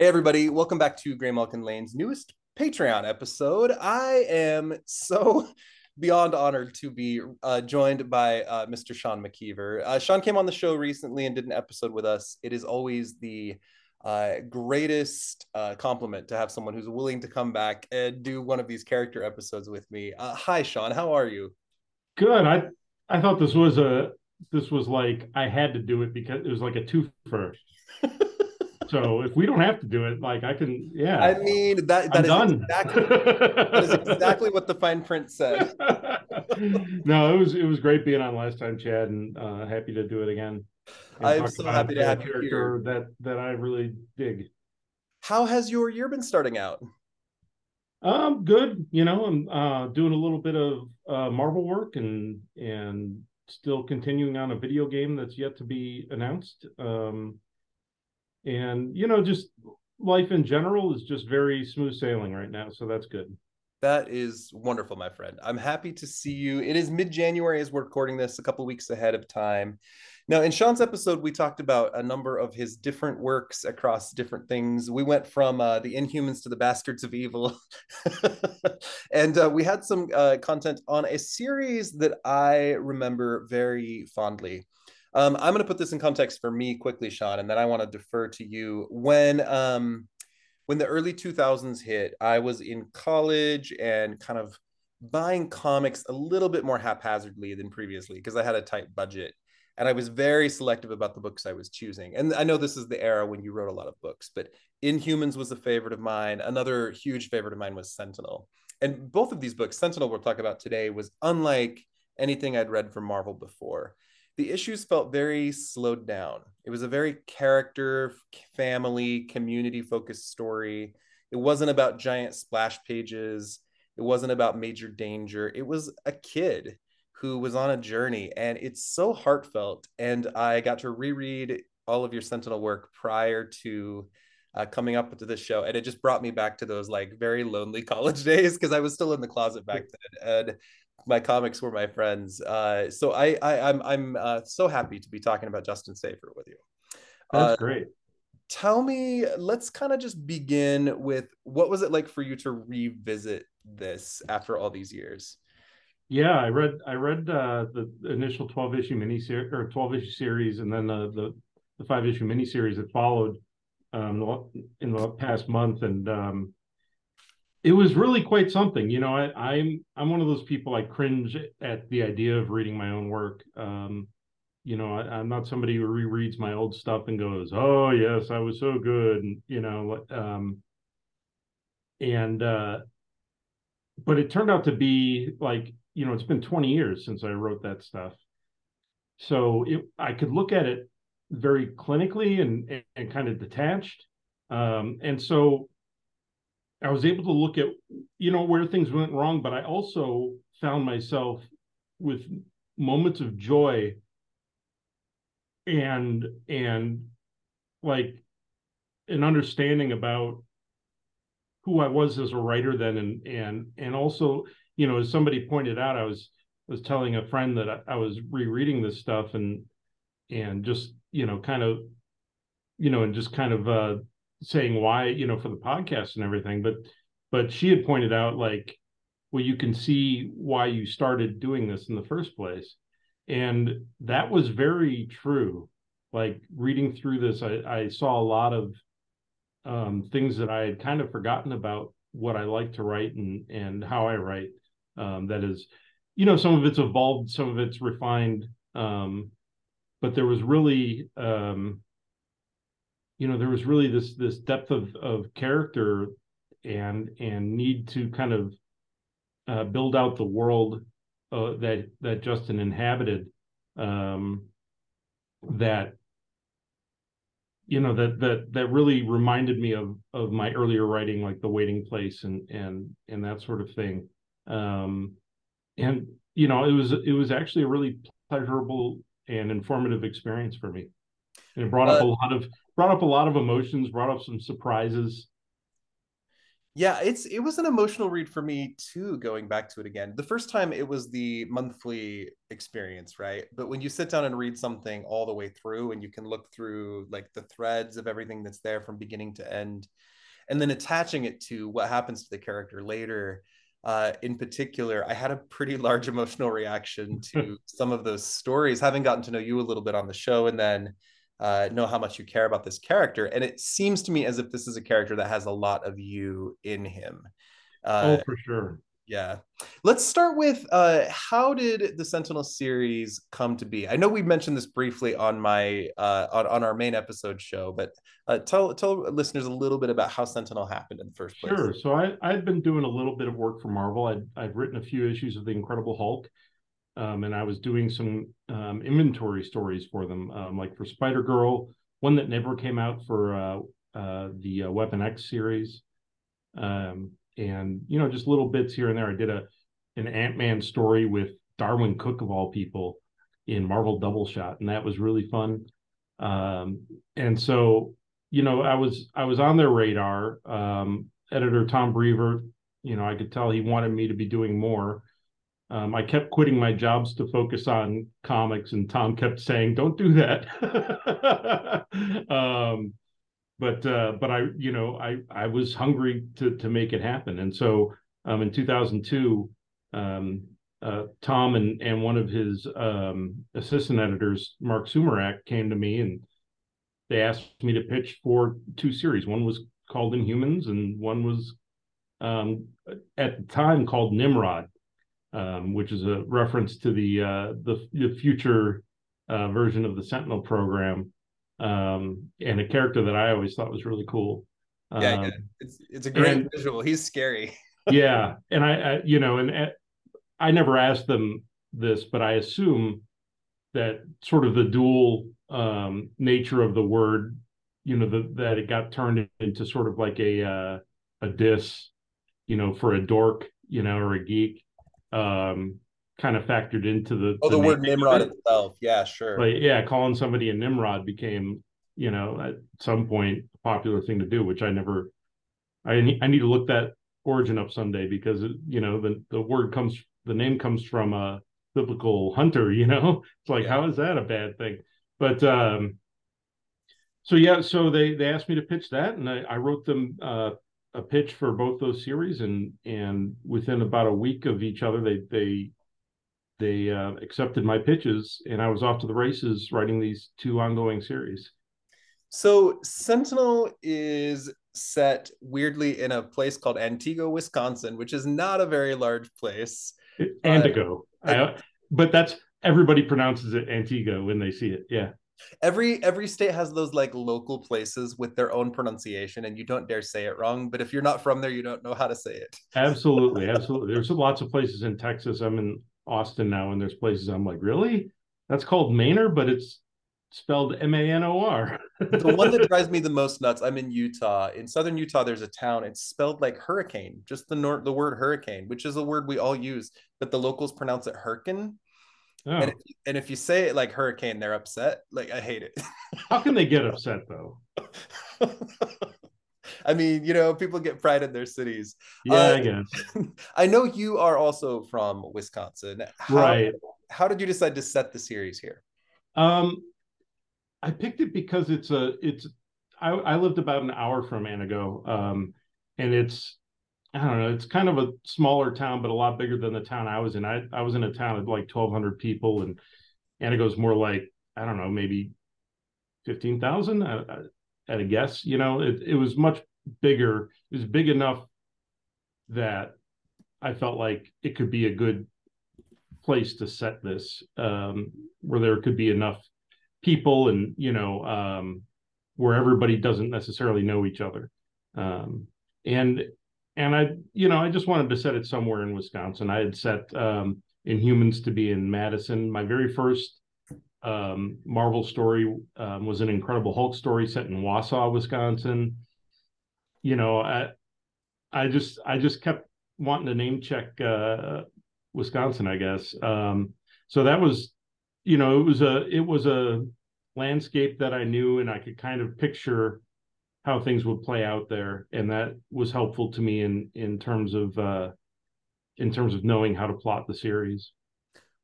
Hey, everybody, welcome back to Graymalkin Lane's newest Patreon episode. I am so beyond honored to be uh, joined by uh, Mr. Sean McKeever. Uh, Sean came on the show recently and did an episode with us. It is always the uh, greatest uh, compliment to have someone who's willing to come back and do one of these character episodes with me. Uh, hi, Sean. How are you? Good. I I thought this was a this was like I had to do it because it was like a twofer. So if we don't have to do it, like I can, yeah. I mean that that is exactly that is exactly what the fine print said. no, it was it was great being on last time, Chad, and uh, happy to do it again. I'm so happy to have you here. that that I really dig. How has your year been starting out? Um, good. You know, I'm uh, doing a little bit of uh, Marvel work and and still continuing on a video game that's yet to be announced. Um, and you know, just life in general is just very smooth sailing right now, so that's good. That is wonderful, my friend. I'm happy to see you. It is mid January as we're recording this, a couple weeks ahead of time. Now, in Sean's episode, we talked about a number of his different works across different things. We went from uh, the Inhumans to the Bastards of Evil. and uh, we had some uh, content on a series that I remember very fondly. Um, I'm going to put this in context for me quickly, Sean, and then I want to defer to you. When um, when the early 2000s hit, I was in college and kind of buying comics a little bit more haphazardly than previously because I had a tight budget and I was very selective about the books I was choosing. And I know this is the era when you wrote a lot of books, but Inhumans was a favorite of mine. Another huge favorite of mine was Sentinel. And both of these books, Sentinel, we'll talk about today, was unlike anything I'd read from Marvel before. The issues felt very slowed down. It was a very character, family, community focused story. It wasn't about giant splash pages. It wasn't about major danger. It was a kid who was on a journey, and it's so heartfelt. And I got to reread all of your Sentinel work prior to uh, coming up to this show, and it just brought me back to those like very lonely college days because I was still in the closet back then, and my comics were my friends. Uh, so I, I I'm I'm uh, so happy to be talking about Juston Seyfert with you. That's Uh, great. tell me let's kind of just begin with what was it like for you to revisit this after all these years Yeah, I read I read uh, the initial twelve issue mini series or twelve issue series, and then the the, the five issue mini series that followed um, in the past month, and um, it was really quite something. You know, I, I'm I'm one of those people I cringe at the idea of reading my own work. Um, you know, I, I'm not somebody who rereads my old stuff and goes, "Oh yes, I was so good," and you know, um, and uh, but it turned out to be like you know it's been 20 years since i wrote that stuff so it i could look at it very clinically and and, and kind of detached um and so i was able to look at you know where things went wrong but i also found myself with moments of joy and and like an understanding about who I was as a writer then, and and and also, you know, as somebody pointed out, I was was telling a friend that I, I was rereading this stuff and and just you know kind of you know and just kind of uh saying why you know for the podcast and everything, but but she had pointed out like, well, you can see why you started doing this in the first place, and that was very true. Like reading through this, I, I saw a lot of um, things that I had kind of forgotten about what I like to write and and how I write. Um, that is, you know, some of it's evolved, some of it's refined, um, but there was really, um, you know, there was really this this depth of of character and and need to kind of uh, build out the world uh, that that Juston inhabited. Um, that you know that that that really reminded me of of my earlier writing like the waiting place and and and that sort of thing um and you know it was it was actually a really pleasurable and informative experience for me and it brought up Uh, a lot of brought up a lot of emotions brought up some surprises Yeah, it's it was an emotional read for me too, going back to it again. The first time it was the monthly experience, right? But when you sit down and read something all the way through and you can look through like the threads of everything that's there from beginning to end, and then attaching it to what happens to the character later, uh, in particular, I had a pretty large emotional reaction to some of those stories, having gotten to know you a little bit on the show and then uh, know how much you care about this character. And it seems to me as if this is a character that has a lot of you in him. Uh, oh, for sure. Yeah. Let's start with uh, how did the Sentinel series come to be? I know we mentioned this briefly on my uh, on, on our main episode show, but uh, tell tell listeners a little bit about how Sentinel happened in the first place. Sure. So I I've been doing a little bit of work for Marvel. I'd I'd written a few issues of the Incredible Hulk, um, and I was doing some um, inventory stories for them, um, like for Spider Girl, one that never came out for uh, uh, the uh, Weapon X series, um, and you know just little bits here and there. I did a an Ant Man story with Darwyn Cooke of all people in Marvel Double Shot, and that was really fun. Um, and so you know I was I was on their radar. Um, editor Tom Brevoort, you know I could tell he wanted me to be doing more um, I kept quitting my jobs to focus on comics, and Tom kept saying, "Don't do that." um, but uh, but I, you know, I I was hungry to to make it happen, and so um, in 2002, um, uh, Tom and and one of his um, assistant editors, Marc Sumerak, came to me and they asked me to pitch for two series. One was called Inhumans, and one was um, at the time called Nimrod um, which is a reference to the uh, the, the future uh, version of the Sentinel program, um, and a character that I always thought was really cool. Um, yeah, yeah, it's it's a great and, visual. He's scary. yeah, and I, I, you know, and uh, I never asked them this, but I assume that sort of the dual um, nature of the word, you know, the, that it got turned into sort of like a uh, a diss, you know, for a dork, you know, or a geek um, kind of factored into the oh the, the word Nimrod itself. Yeah, sure. Like yeah, calling somebody a Nimrod became you know at some point a popular thing to do, which I never. I I need to look that origin up someday because you know the the word comes the name comes from a biblical hunter. You know, it's like yeah. how is that a bad thing? But um, so yeah, so they they asked me to pitch that, and I, I wrote them uh, a pitch for both those series, and and within about a week of each other, they they they uh, accepted my pitches, and I was off to the races writing these two ongoing series. So Sentinel is set weirdly in a place called Antigo, Wisconsin, which is not a very large place. Antigo, uh, but that's everybody pronounces it Antigo when they see it. Yeah every every state has those like local places with their own pronunciation and you don't dare say it wrong but if you're not from there you don't know how to say it. Absolutely absolutely. There's lots of places in texas. I'm in austin now and there's places i'm like really? That's called manor but it's spelled m-a-n-o-r the one that drives me the most nuts i'm in utah. In southern utah there's a town it's spelled like hurricane just the nor- the word hurricane which is a word we all use but the locals pronounce it hurricane Oh. And, if, and if you say it like hurricane, they're upset. Like I hate it. How can they get upset though? I mean, you know, people get pride in their cities. Yeah, uh, I guess. I know you are also from Wisconsin. How, right. How did you decide to set the series here? Um, I picked it because it's a it's. I, I lived about an hour from Antigo, um, and it's I don't know. It's kind of a smaller town, but a lot bigger than the town I was in. I I was in a town of like twelve hundred people, and Antigo's more like I don't know, maybe fifteen thousand uh, uh, at a guess. You know, it it was much bigger. It was big enough that I felt like it could be a good place to set this, um, where there could be enough people, and you know, um, where everybody doesn't necessarily know each other. Um, and and I, you know, I just wanted to set it somewhere in Wisconsin. I had set um, Inhumans to be in Madison. My very first um, Marvel story um, was an Incredible Hulk story set in Wausau, Wisconsin. You know, I, I just, I just kept wanting to name check uh, Wisconsin, I guess. Um, so that was, you know, it was a, it was a landscape that I knew, and I could kind of picture how things would play out there, and that was helpful to me in in terms of uh, in terms of knowing how to plot the series.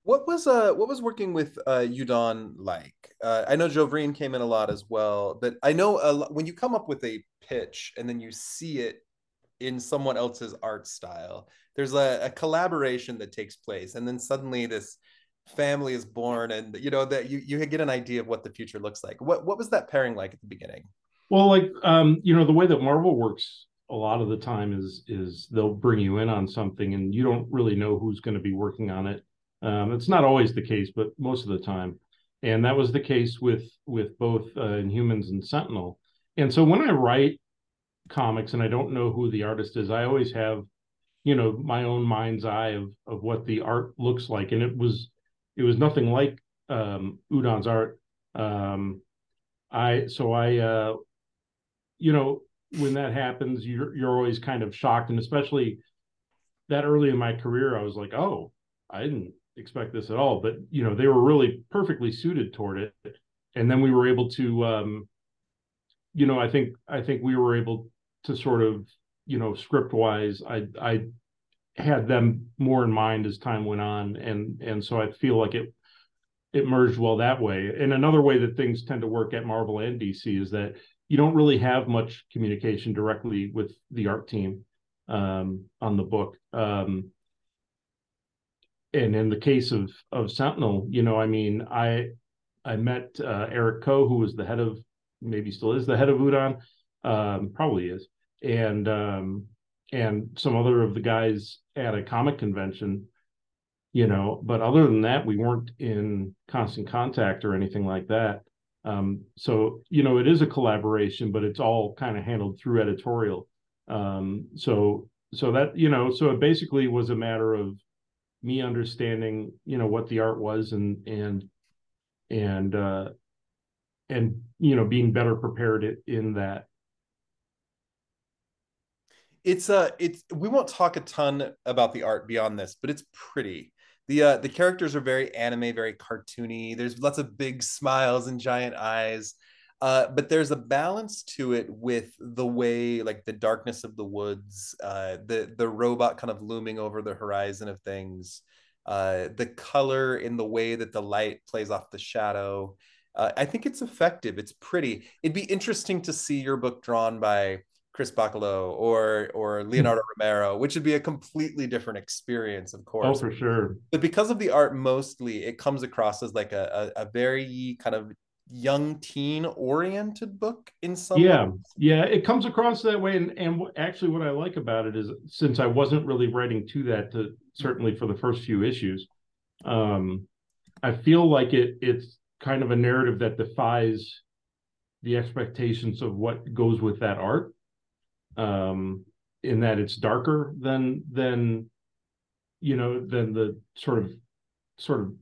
What was uh what was working with uh Udon like? Uh, I know Joe Vriens came in a lot as well, but I know a, when you come up with a pitch and then you see it in someone else's art style, there's a, a collaboration that takes place, and then suddenly this family is born, and you know that you you get an idea of what the future looks like. What what was that pairing like at the beginning? Well, like um, you know, the way that Marvel works a lot of the time is is they'll bring you in on something and you don't really know who's going to be working on it. Um, it's not always the case, but most of the time. And that was the case with with both uh, Inhumans and Sentinel. And so when I write comics and I don't know who the artist is, I always have, you know, my own mind's eye of of what the art looks like. And it was it was nothing like um, Udon's art. Um, I so I uh, you know when that happens, you're you're always kind of shocked, and especially that early in my career, I was like, oh, I didn't expect this at all. But you know, they were really perfectly suited toward it, and then we were able to, um, you know, I think I think we were able to sort of, you know, script wise, I I had them more in mind as time went on, and and so I feel like it it merged well that way. And another way that things tend to work at Marvel and DC is that you don't really have much communication directly with the art team um, on the book. Um, and in the case of of Sentinel, you know, I mean, I I met uh, Erik Ko, who was the head of, maybe still is the head of Udon, um, probably is, and um, and some other of the guys at a comic convention, you know. But other than that, we weren't in constant contact or anything like that. Um, so you know, it is a collaboration, but it's all kind of handled through editorial. Um, so so that you know, so it basically was a matter of me understanding, you know, what the art was and and and uh, and you know, being better prepared in that. It's uh it's we won't talk a ton about the art beyond this, but it's pretty the uh, the characters are very anime, very cartoony. There's lots of big smiles and giant eyes. Uh, but there's a balance to it with the way like the darkness of the woods uh, the the robot kind of looming over the horizon of things uh, the color in the way that the light plays off the shadow uh, i think it's effective it's pretty it'd be interesting to see your book drawn by Chris Bachalo or or hmm. Leonardo Romero, which would be a completely different experience, of oh, course. Oh, for sure. But because of the art, mostly it comes across as like a, a, a very kind of young teen oriented book in some yeah ways. yeah it comes across that way and and actually what i like about it is since i wasn't really writing to that to certainly for the first few issues um i feel like it it's kind of a narrative that defies the expectations of what goes with that art um, in that it's darker than than you know than the sort of sort of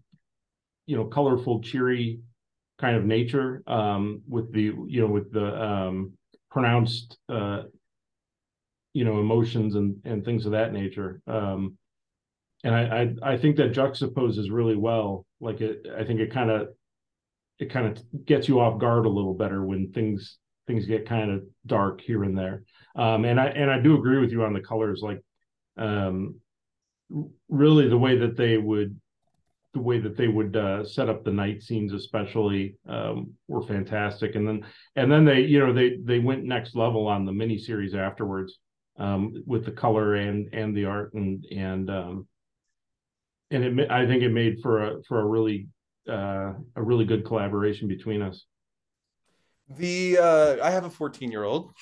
you know colorful cheery kind of nature um, with the you know with the um, pronounced uh, you know emotions and and things of that nature. Um, and I, I i think that juxtaposes really well. Like it i think it kind of it kind of gets you off guard a little better when things things get kind of dark here and there um, and I and I do agree with you on the colors. Like, um, really, the way that they would, the way that they would uh, set up the night scenes, especially, um, were fantastic. And then and then they, you know, they they went next level on the miniseries afterwards um, with the color and and the art and and um, and it I think it made for a for a really uh, a really good collaboration between us. The uh, I have a 14 year old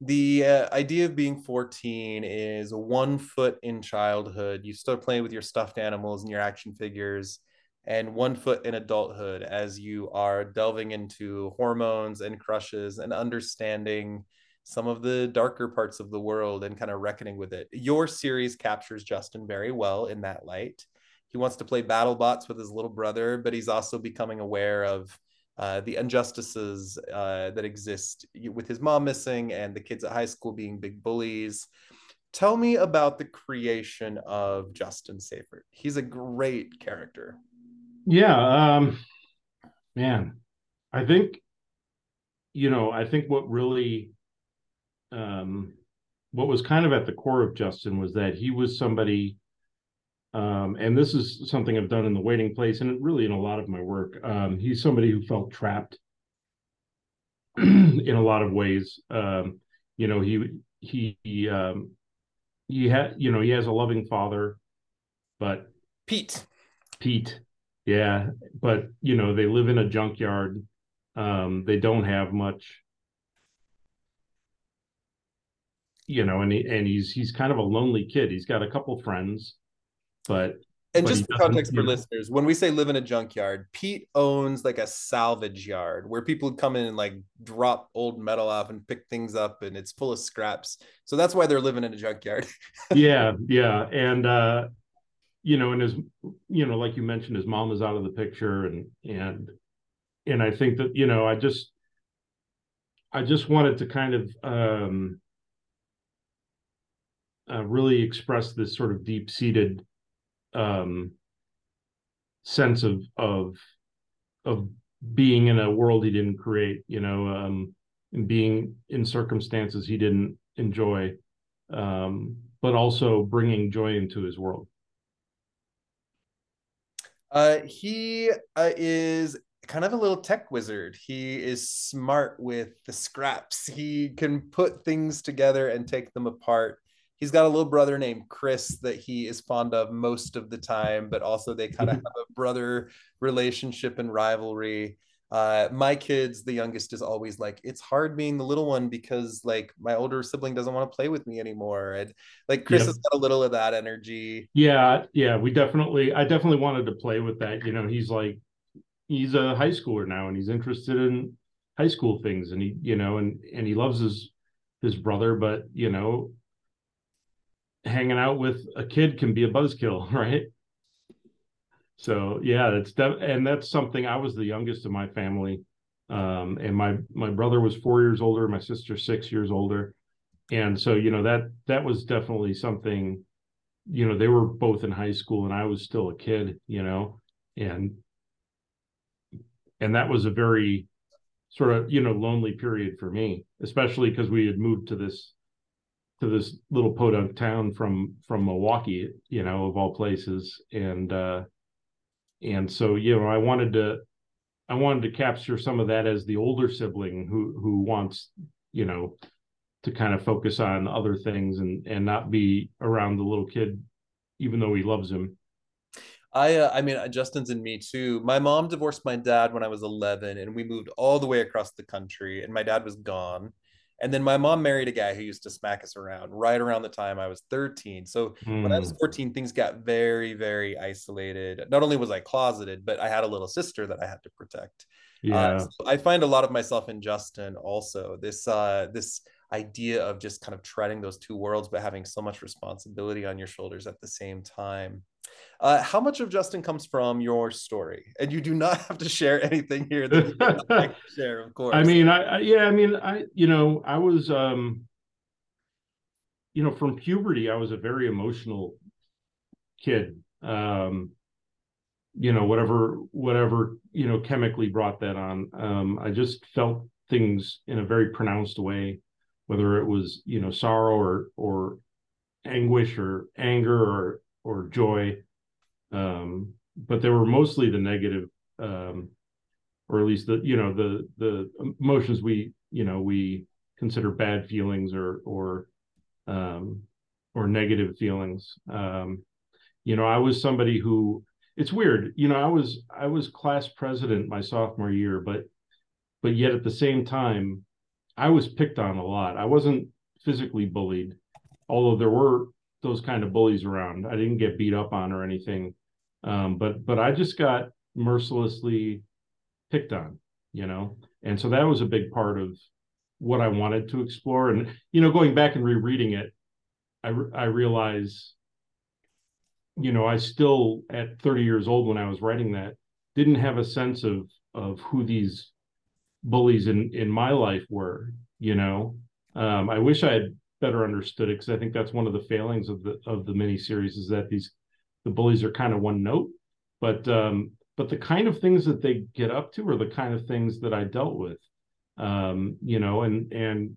the uh, idea of being 14 is one foot in childhood. You start playing with your stuffed animals and your action figures, and one foot in adulthood as you are delving into hormones and crushes and understanding some of the darker parts of the world and kind of reckoning with it. Your series captures Juston very well in that light. He wants to play battle bots with his little brother, but he's also becoming aware of uh, the injustices uh, that exist with his mom missing and the kids at high school being big bullies. Tell me about the creation of Juston Seyfert. He's a great character. Yeah, um, man, I think you know, I think what really, um, what was kind of at the core of Juston was that he was somebody, um, and this is something I've done in the waiting place and really in a lot of my work. Um, he's somebody who felt trapped in a lot of ways. Um, you know, he he he, um, he had you know he has a loving father, but Pete, Pete, yeah, but you know they live in a junkyard. Um, they don't have much, you know, and he, and he's he's kind of a lonely kid. He's got a couple friends, but and just for context for listeners, when we say live in a junkyard, Pete owns like a salvage yard where people come in and like drop old metal off and pick things up, and it's full of scraps. So that's why they're living in a junkyard. yeah, yeah, and uh, you know, and his, you know, like you mentioned, his mom is out of the picture, and and and I think that you know, I just, I just wanted to kind of um, uh, really express this sort of deep seated um, sense of of of being in a world he didn't create, you know, um, and being in circumstances he didn't enjoy, um, but also bringing joy into his world. Uh, he uh, is kind of a little tech wizard. He is smart with the scraps. He can put things together and take them apart he's got a little brother named Chris that he is fond of most of the time, but also they kind of mm-hmm. have a brother relationship and rivalry. Uh, my kids, the youngest is always like, it's hard being the little one because like my older sibling doesn't want to play with me anymore. And like Chris has got a little of that energy. Yeah. Yeah. We definitely, I definitely wanted to play with that. You know, he's like, he's a high schooler now and he's interested in high school things and he, you know, and, and he loves his, his brother, but you know, hanging out with a kid can be a buzzkill, right? So yeah, that's def- and that's something. I was the youngest of my family, um, and my my brother was four years older, my sister six years older, and so you know that that was definitely something. You know, they were both in high school, and I was still a kid. You know, and and that was a very sort of you know lonely period for me, especially because we had moved to this to this little podunk town from from Milwaukee, you know, of all places, and uh, and so you know, I wanted to I wanted to capture some of that as the older sibling who who wants you know to kind of focus on other things and and not be around the little kid, even though he loves him. I uh, I mean Juston's and me too. My mom divorced my dad when I was 11 and we moved all the way across the country and my dad was gone. And then my mom married a guy who used to smack us around right around the time I was 13. So mm. when I was hmm. 14, things got very, very isolated. Not only was I closeted, but I had a little sister that I had to protect. Uh, yeah. Uh, so I find a lot of myself in Juston also. This uh this idea of just kind of treading those two worlds, but having so much responsibility on your shoulders at the same time. Uh, how much of Juston comes from your story? And you do not have to share anything here that you like share, of course. I mean, I, I, yeah, I mean, I you know, I was um, you know, from puberty, I was a very emotional kid. Um, you know, whatever whatever you know chemically brought that on. Um, I just felt things in a very pronounced way, whether it was you know sorrow or or anguish or anger or or joy um, but they were mostly the negative, um, or at least the you know the the emotions we you know we consider bad feelings or or um, or negative feelings. Um, you know, I was somebody who it's weird. You know, I was I was class president my sophomore year, but but yet at the same time, I was picked on a lot. I wasn't physically bullied, although there were those kind of bullies around. I didn't get beat up on or anything, um, but but I just got mercilessly picked on, you know, and so that was a big part of what I wanted to explore. And you know, going back and rereading it, I I realize, you know, I still at 30 years old when I was writing that didn't have a sense of of who these bullies in in my life were. You know, um, I wish I had better understood it because I think that's one of the failings of the of the mini series is that these the bullies are kind of one note, but um, but the kind of things that they get up to are the kind of things that I dealt with. um, you know, and and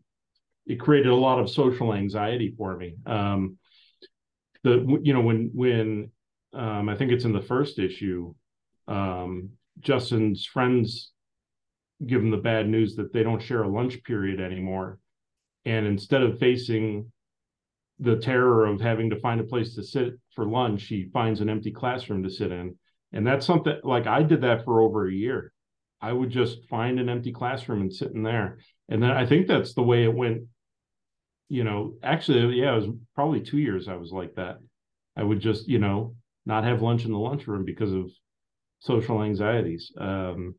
it created a lot of social anxiety for me. Um, the you know when when um, I think it's in the first issue, um, Juston's friends give him the bad news that they don't share a lunch period anymore, and instead of facing the terror of having to find a place to sit for lunch, he finds an empty classroom to sit in, and that's something like I did that for over a year. I would just find an empty classroom and sit in there. And then I think that's the way it went. You know, actually, yeah, it was probably two years I was like that. I would just, you know, not have lunch in the lunchroom because of social anxieties. Um,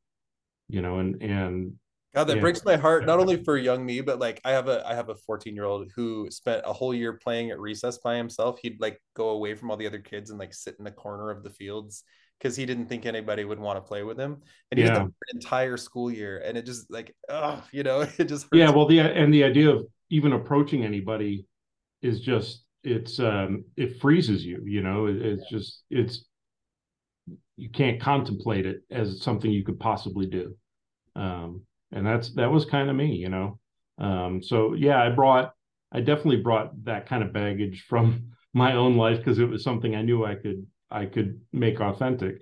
you know, and and God, that yeah. breaks my heart. Not only for young me, but like I have a I have a 14 year old who spent a whole year playing at recess by himself. He'd like go away from all the other kids and like sit in the corner of the fields because he didn't think anybody would want to play with him. And he yeah. did that for an entire school year. And it just like, oh, you know, it just Yeah, well, the and the idea of even approaching anybody is just it's um it freezes you, you know, it, it's yeah. just it's you can't contemplate it as something you could possibly do. Um and that's that was kind of me, you know. Um so yeah, I brought I definitely brought that kind of baggage from my own life because it was something I knew I could I could make authentic.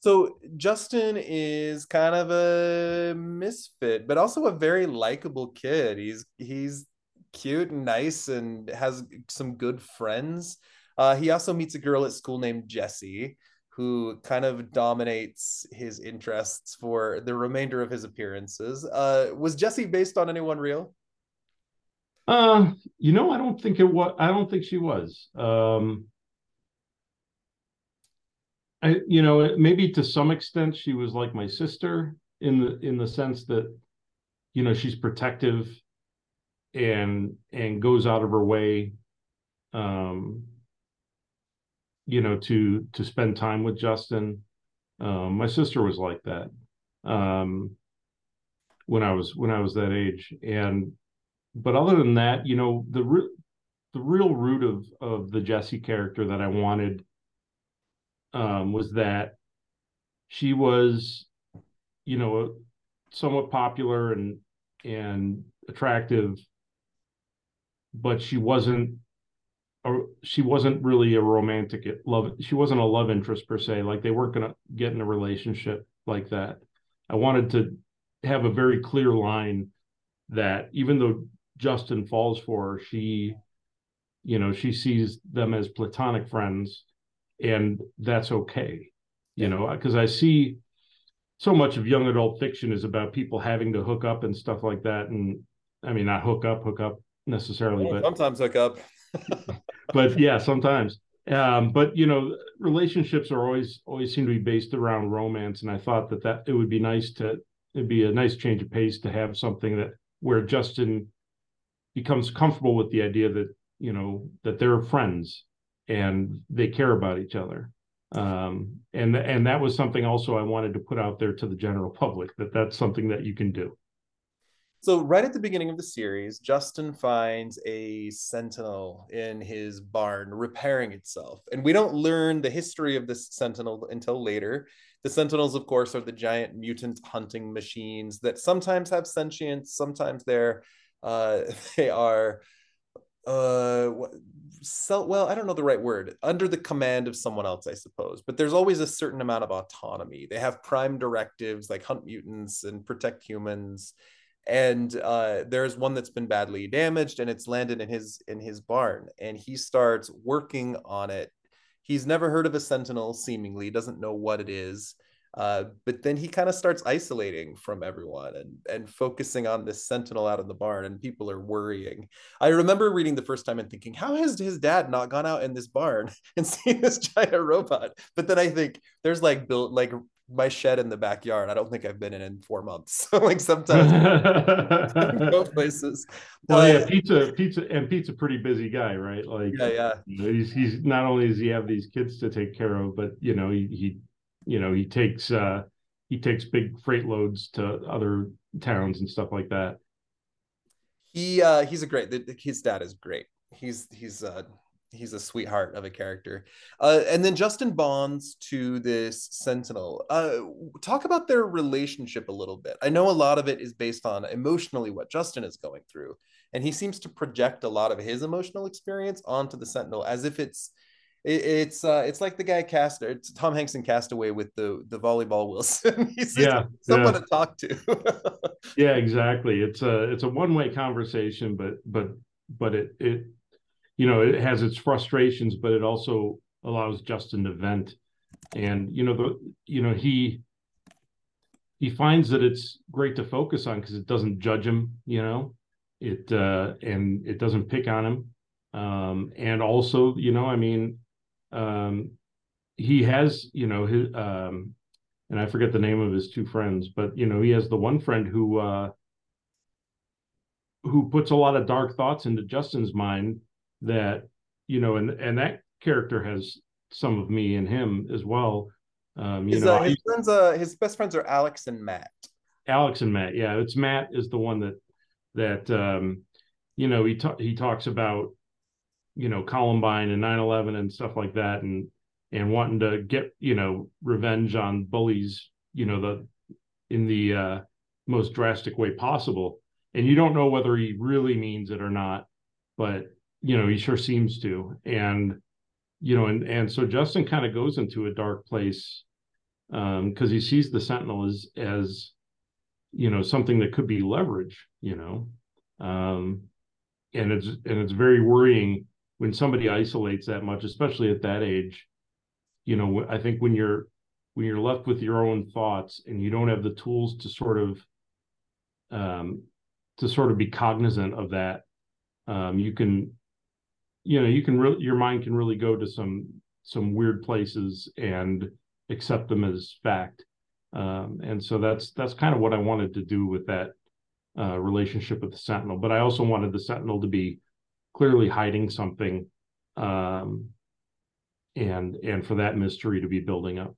So Juston is kind of a misfit, but also a very likable kid. He's he's cute and nice and has some good friends. Uh, he also meets a girl at school named Jessie, who kind of dominates his interests for the remainder of his appearances. Uh, was Jesse based on anyone real? Uh, you know, I don't think it was. I don't think she was. Um, I, you know, maybe to some extent she was like my sister in the in the sense that, you know, she's protective and and goes out of her way, um, you know, to to spend time with Juston. Um, my sister was like that um, when I was when I was that age, and but other than that, you know, the re- the real root of of the Jesse character that I wanted um, was that she was, you know, somewhat popular and and attractive, but she wasn't or she wasn't really a romantic love she wasn't a love interest per se like they weren't going to get in a relationship like that. I wanted to have a very clear line that even though juston falls for her she you know she sees them as platonic friends and that's okay you know because i see so much of young adult fiction is about people having to hook up and stuff like that and i mean not hook up hook up necessarily well, but sometimes hook up but yeah sometimes um, but you know relationships are always always seem to be based around romance and i thought that that it would be nice to it'd be a nice change of pace to have something that where juston becomes comfortable with the idea that you know that they're friends and they care about each other um, and and that was something also I wanted to put out there to the general public that that's something that you can do. So right at the beginning of the series, Juston finds a sentinel in his barn repairing itself, and we don't learn the history of this sentinel until later. The sentinels, of course, are the giant mutant hunting machines that sometimes have sentience, sometimes they're uh, they are uh well i don't know the right word under the command of someone else i suppose. But there's always a certain amount of autonomy. They have prime directives like hunt mutants and protect humans and uh, there's one that's been badly damaged and it's landed in his in his barn and he starts working on it he's never heard of a sentinel seemingly doesn't know what it is uh, but then he kind of starts isolating from everyone and and focusing on this sentinel out in the barn, and people are worrying. I remember reading the first time and thinking, how has his dad not gone out in this barn and seen this giant robot? But then I think there's like built like my shed in the backyard. I don't think I've been in in four months. Like sometimes go places. Well, uh, yeah, pizza, pizza, and pizza, pretty busy guy, right? Like, yeah, yeah. He's he's not only does he have these kids to take care of, but you know he he you know he takes uh he takes big freight loads to other towns and stuff like that he uh he's a great his dad is great he's he's uh he's a sweetheart of a character. Uh, and then Juston bonds to this Sentinel. Uh, talk about their relationship a little bit. I know a lot of it is based on emotionally what Juston is going through, and he seems to project a lot of his emotional experience onto the Sentinel as if it's it, it's uh, it's like the guy cast it's Tom Hanks in Castaway with the the volleyball Wilson. He's yeah, someone yeah. to talk to. yeah, exactly. It's a it's a one way conversation, but but but it it you know it has its frustrations, but it also allows Juston to vent. And you know the you know he he finds that it's great to focus on because it doesn't judge him. You know it uh, and it doesn't pick on him. Um, and also, you know, I mean, um, he has, you know, his, um, and I forget the name of his two friends, but you know, he has the one friend who uh, who puts a lot of dark thoughts into Juston's mind that, you know, and and that character has some of me in him as well. Um, you his, know, uh, his I, friends, uh, his best friends are Alex and Matt. Alex and Matt, yeah, it's Matt is the one that that um, you know he ta- he talks about you know Columbine and 9/11 and stuff like that, and and wanting to get you know revenge on bullies, you know the in the uh, most drastic way possible. And you don't know whether he really means it or not, but you know he sure seems to. And you know, and and so Juston kind of goes into a dark place because um, he sees the Sentinel as as you know something that could be leverage. You know, um, and it's and it's very worrying when somebody isolates that much, especially at that age, you know, I think when you're when you're left with your own thoughts and you don't have the tools to sort of um, to sort of be cognizant of that, um, you can, you know, you can really your mind can really go to some some weird places and accept them as fact. Um, and so that's that's kind of what I wanted to do with that uh, relationship with the Sentinel. But I also wanted the Sentinel to be clearly hiding something um, and and for that mystery to be building up.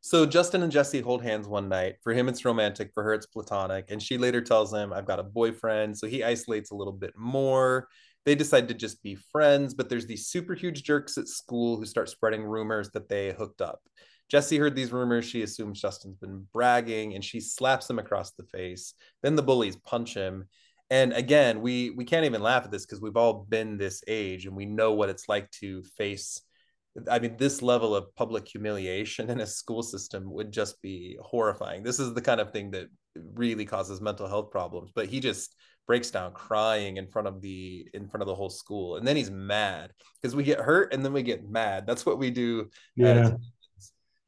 So juston and jesse hold hands one night. For him it's romantic. For her it's platonic. And she later tells him i've got a boyfriend. So he isolates a little bit more they decide to just be friends but there's these super huge jerks at school who start spreading rumors that they hooked up. Jesse heard these rumors she assumes juston's been bragging and she slaps him across the face. Then the bullies punch him. And again we we can't even laugh at this because we've all been this age and we know what it's like to face i mean this level of public humiliation in a school system would just be horrifying. This is the kind of thing that really causes mental health problems but he just breaks down crying in front of the in front of the whole school and then he's mad because we get hurt and then we get mad that's what we do yeah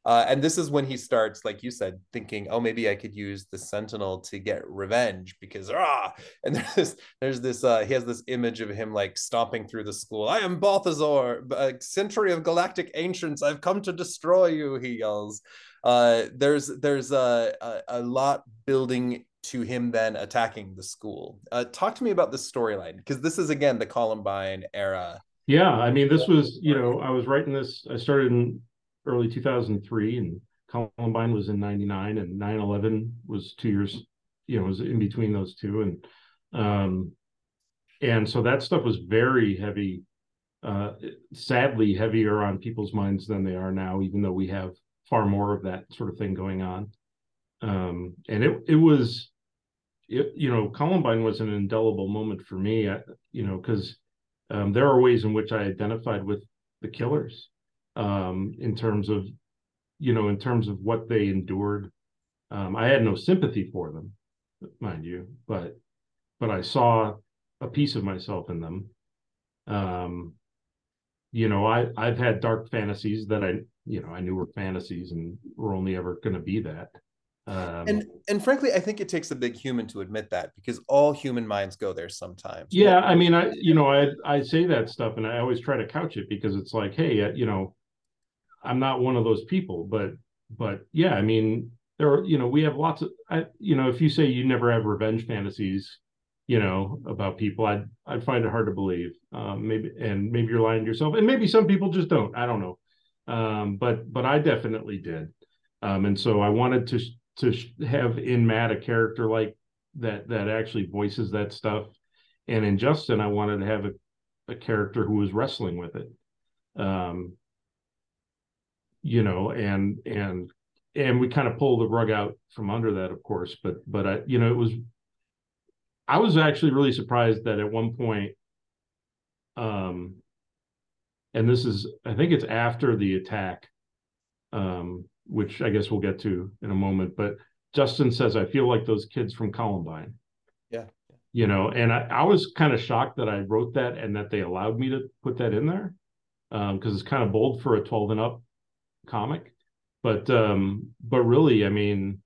uh, and this is when he starts, like you said, thinking, "Oh, maybe I could use the Sentinel to get revenge." Because ah, and there's this, there's this, uh, he has this image of him like stomping through the school. I am Balthazar, a century of galactic ancients. I've come to destroy you. He yells. Uh, there's there's a, a, a lot building to him then attacking the school. Uh, talk to me about this storyline because this is again the Columbine era. Yeah, I mean, this was you know I was writing this. I started in early 2003 and Columbine was in 99 and 9-11 was two years, you know, was in between those two. And, um, and so that stuff was very heavy, uh, sadly heavier on people's minds than they are now, even though we have far more of that sort of thing going on. Um, and it, it was, it, you know, Columbine was an indelible moment for me, I, you know, because um, there are ways in which I identified with the killers um, in terms of, you know, in terms of what they endured. Um, I had no sympathy for them, mind you, but but I saw a piece of myself in them. Um, you know, I I've had dark fantasies that I you know I knew were fantasies and were only ever going to be that. Um, and and frankly, I think it takes a big human to admit that because all human minds go there sometimes. Yeah, I mean, I you know I I say that stuff and I always try to couch it because it's like, hey, uh, you know, I'm not one of those people, but but yeah, I mean, there are you know we have lots of I, you know if you say you never have revenge fantasies, you know about people, I'd I'd find it hard to believe. Um, maybe and maybe you're lying to yourself, and maybe some people just don't. I don't know, um, but but I definitely did, um, and so I wanted to to have in Matt a character like that that actually voices that stuff, and in Juston I wanted to have a a character who was wrestling with it. Um, you know, and and and we kind of pulled the rug out from under that, of course. But but I, you know, it was. I was actually really surprised that at one point, um, and this is I think it's after the attack, um, which I guess we'll get to in a moment. But Juston says, "I feel like those kids from Columbine." Yeah. You know, and I, I was kind of shocked that I wrote that and that they allowed me to put that in there because um, it's kind of bold for a 12 and up comic. But um, but really, I mean,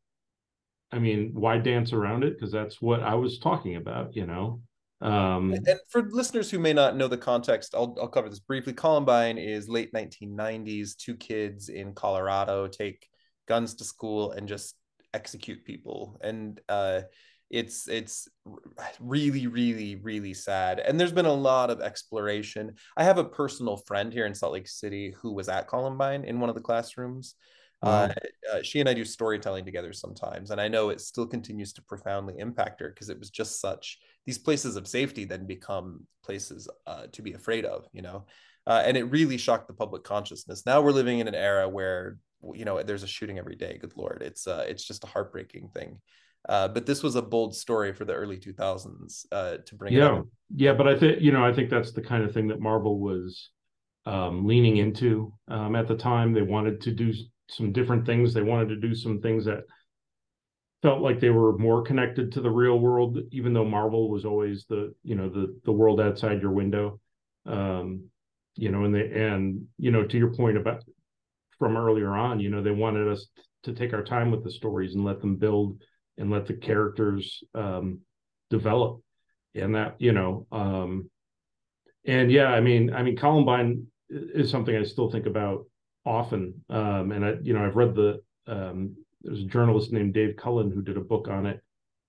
I mean, why dance around it? Because that's what I was talking about, you know. Um, and for listeners who may not know the context, I'll, I'll cover this briefly. Columbine is late 1990s. Two kids in Colorado take guns to school and just execute people. And uh, it's it's really really really sad and there's been a lot of exploration i have a personal friend here in salt lake city who was at columbine in one of the classrooms uh, uh, she and i do storytelling together sometimes and i know it still continues to profoundly impact her because it was just such these places of safety then become places uh, to be afraid of you know? Uh, and it really shocked the public consciousness. Now we're living in an era where you know there's a shooting every day good lord. It's uh, it's just a heartbreaking thing. Uh, but this was a bold story for the early 2000s uh, to bring. Yeah, yeah, but I think you know I think that's the kind of thing that Marvel was um, leaning into um, at the time. They wanted to do some different things. They wanted to do some things that felt like they were more connected to the real world, even though Marvel was always the you know the the world outside your window. Um, you know, and they and you know to your point about from earlier on, you know, they wanted us to take our time with the stories and let them build and let the characters um, develop and that you know um, and yeah i mean i mean columbine is something i still think about often um, and i you know i've read the um, there's a journalist named dave cullen who did a book on it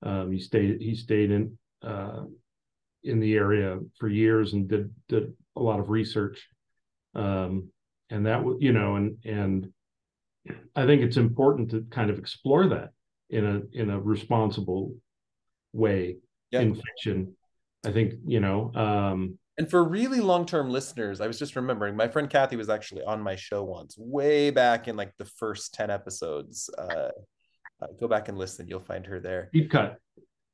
um, he stayed he stayed in uh, in the area for years and did did a lot of research um, and that was you know and and i think it's important to kind of explore that in a in a responsible way yeah. in fiction. I think you know. Um, and for really long-term listeners, I was just remembering my friend Kathy was actually on my show once, way back in like the first ten episodes. Uh, uh, go back and listen; you'll find her there. Deep cut.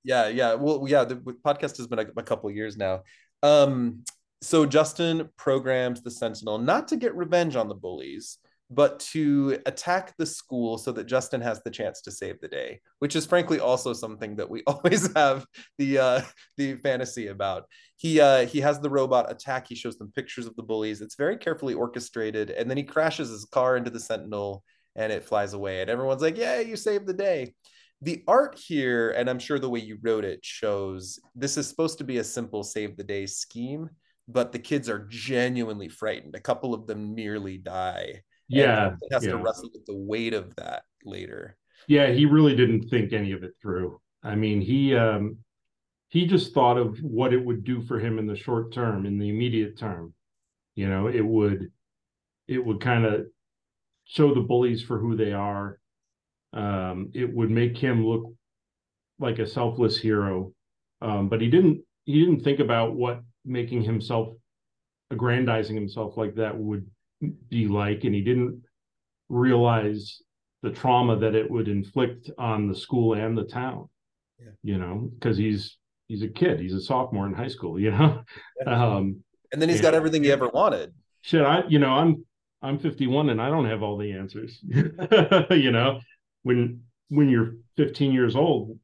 Yeah, yeah. Well, yeah. The podcast has been a, a couple years now. Um, so Juston programs the Sentinel not to get revenge on the bullies, but to attack the school so that Juston has the chance to save the day, which is frankly also something that we always have the uh, the fantasy about. He uh, he has the robot attack. He shows them pictures of the bullies. It's very carefully orchestrated, and then he crashes his car into the Sentinel, and it flies away. And everyone's like, "Yeah, you saved the day." The art here, and I'm sure the way you wrote it shows this is supposed to be a simple save the day scheme, but the kids are genuinely frightened. A couple of them nearly die yeah has yeah. to wrestle with the weight of that later. Yeah he really didn't think any of it through. I mean he um he just thought of what it would do for him in the short term in the immediate term. You know it would it would kind of show the bullies for who they are. Um it would make him look like a selfless hero. Um but he didn't he didn't think about what making himself aggrandizing himself like that would be like, and he didn't realize the trauma that it would inflict on the school and the town. Yeah. You know, because he's he's a kid, he's a sophomore in high school. You know, yeah. um, and then he's and, got everything he ever wanted. Shit, I you know I'm I'm 51 and I don't have all the answers. you know, when when you're 15 years old,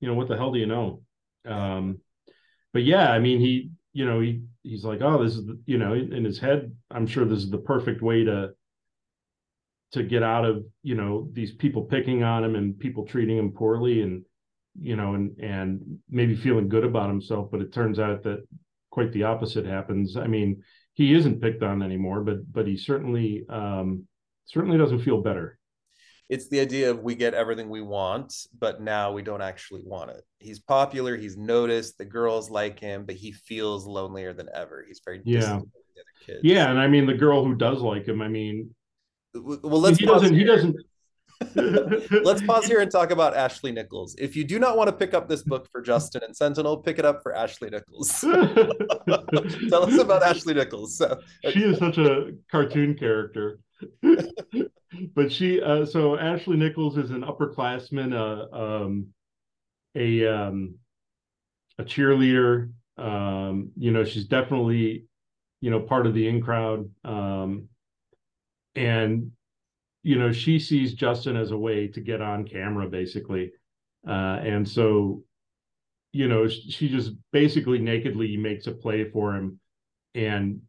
you know what the hell do you know? Um, but yeah, I mean he you know he he's like oh this is you know in his head i'm sure this is the perfect way to to get out of you know these people picking on him and people treating him poorly and you know and and maybe feeling good about himself but it turns out that quite the opposite happens. I mean he isn't picked on anymore but but he certainly um certainly doesn't feel better it's the idea of we get everything we want, but now we don't actually want it. He's popular, he's noticed, the girls like him, but he feels lonelier than ever. He's very yeah. Yeah, and I mean the girl who does like him, I mean well let's he doesn't here. he doesn't Let's pause here and talk about Ashley Nichols. If you do not want to pick up this book for Juston and Sentinel, pick it up for Ashley Nichols. Tell us about Ashley Nichols. So, she is such a cartoon character. but she, uh, so Ashley Nichols is an upperclassman, uh, um, a um, a cheerleader. Um, you know, she's definitely, you know, part of the in crowd. Um, and you know she sees juston as a way to get on camera basically uh, and so you know she just basically nakedly makes a play for him and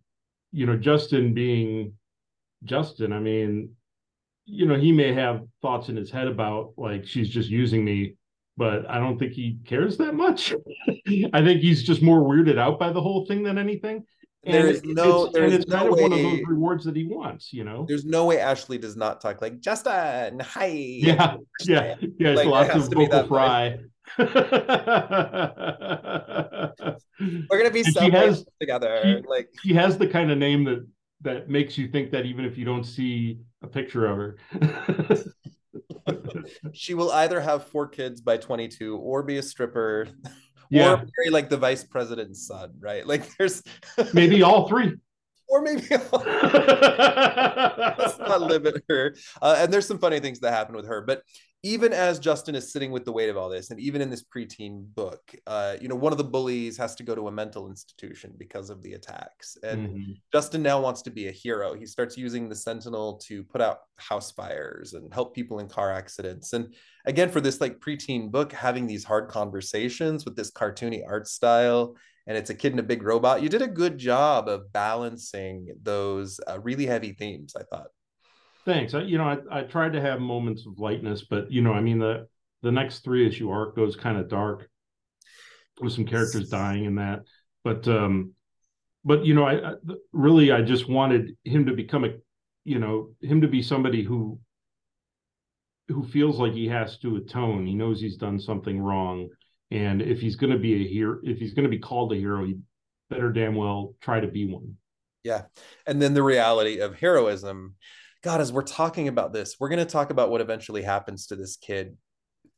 you know juston being juston i mean you know he may have thoughts in his head about like she's just using me but i don't think he cares that much. I think he's just more weirded out by the whole thing than anything. There is no it's, there's and it's no kind way, of one of those rewards that he wants you know? There's no way ashley does not talk like juston hi. Yeah yeah yeah like, lots of vocal fry. We're gonna be so has, together she, like she has the kind of name that that makes you think that even if you don't see a picture of her she will either have four kids by 22 or be a stripper yeah. or marry like the vice president's son, right? Like there's maybe all three. Or maybe let's not limit her. Uh, and there's some funny things that happen with her. But even as Juston is sitting with the weight of all this, and even in this preteen book, uh, you know, one of the bullies has to go to a mental institution because of the attacks. And mm-hmm. Juston now wants to be a hero. He starts using the Sentinel to put out house fires and help people in car accidents. And again, for this like preteen book, having these hard conversations with this cartoony art style, and it's a kid and a big robot, you did a good job of balancing those uh, really heavy themes, I thought. Thanks. I, you know, I, I tried to have moments of lightness, but you know, I mean the the next three issue arc goes kind of dark with some characters dying in that. But um, but you know, I, I really I just wanted him to become a, you know, him to be somebody who who feels like he has to atone. He knows he's done something wrong, and if he's going to be a hero, if he's going to be called a hero, he better damn well try to be one. Yeah, and then the reality of heroism God, as we're talking about this, we're going to talk about what eventually happens to this kid.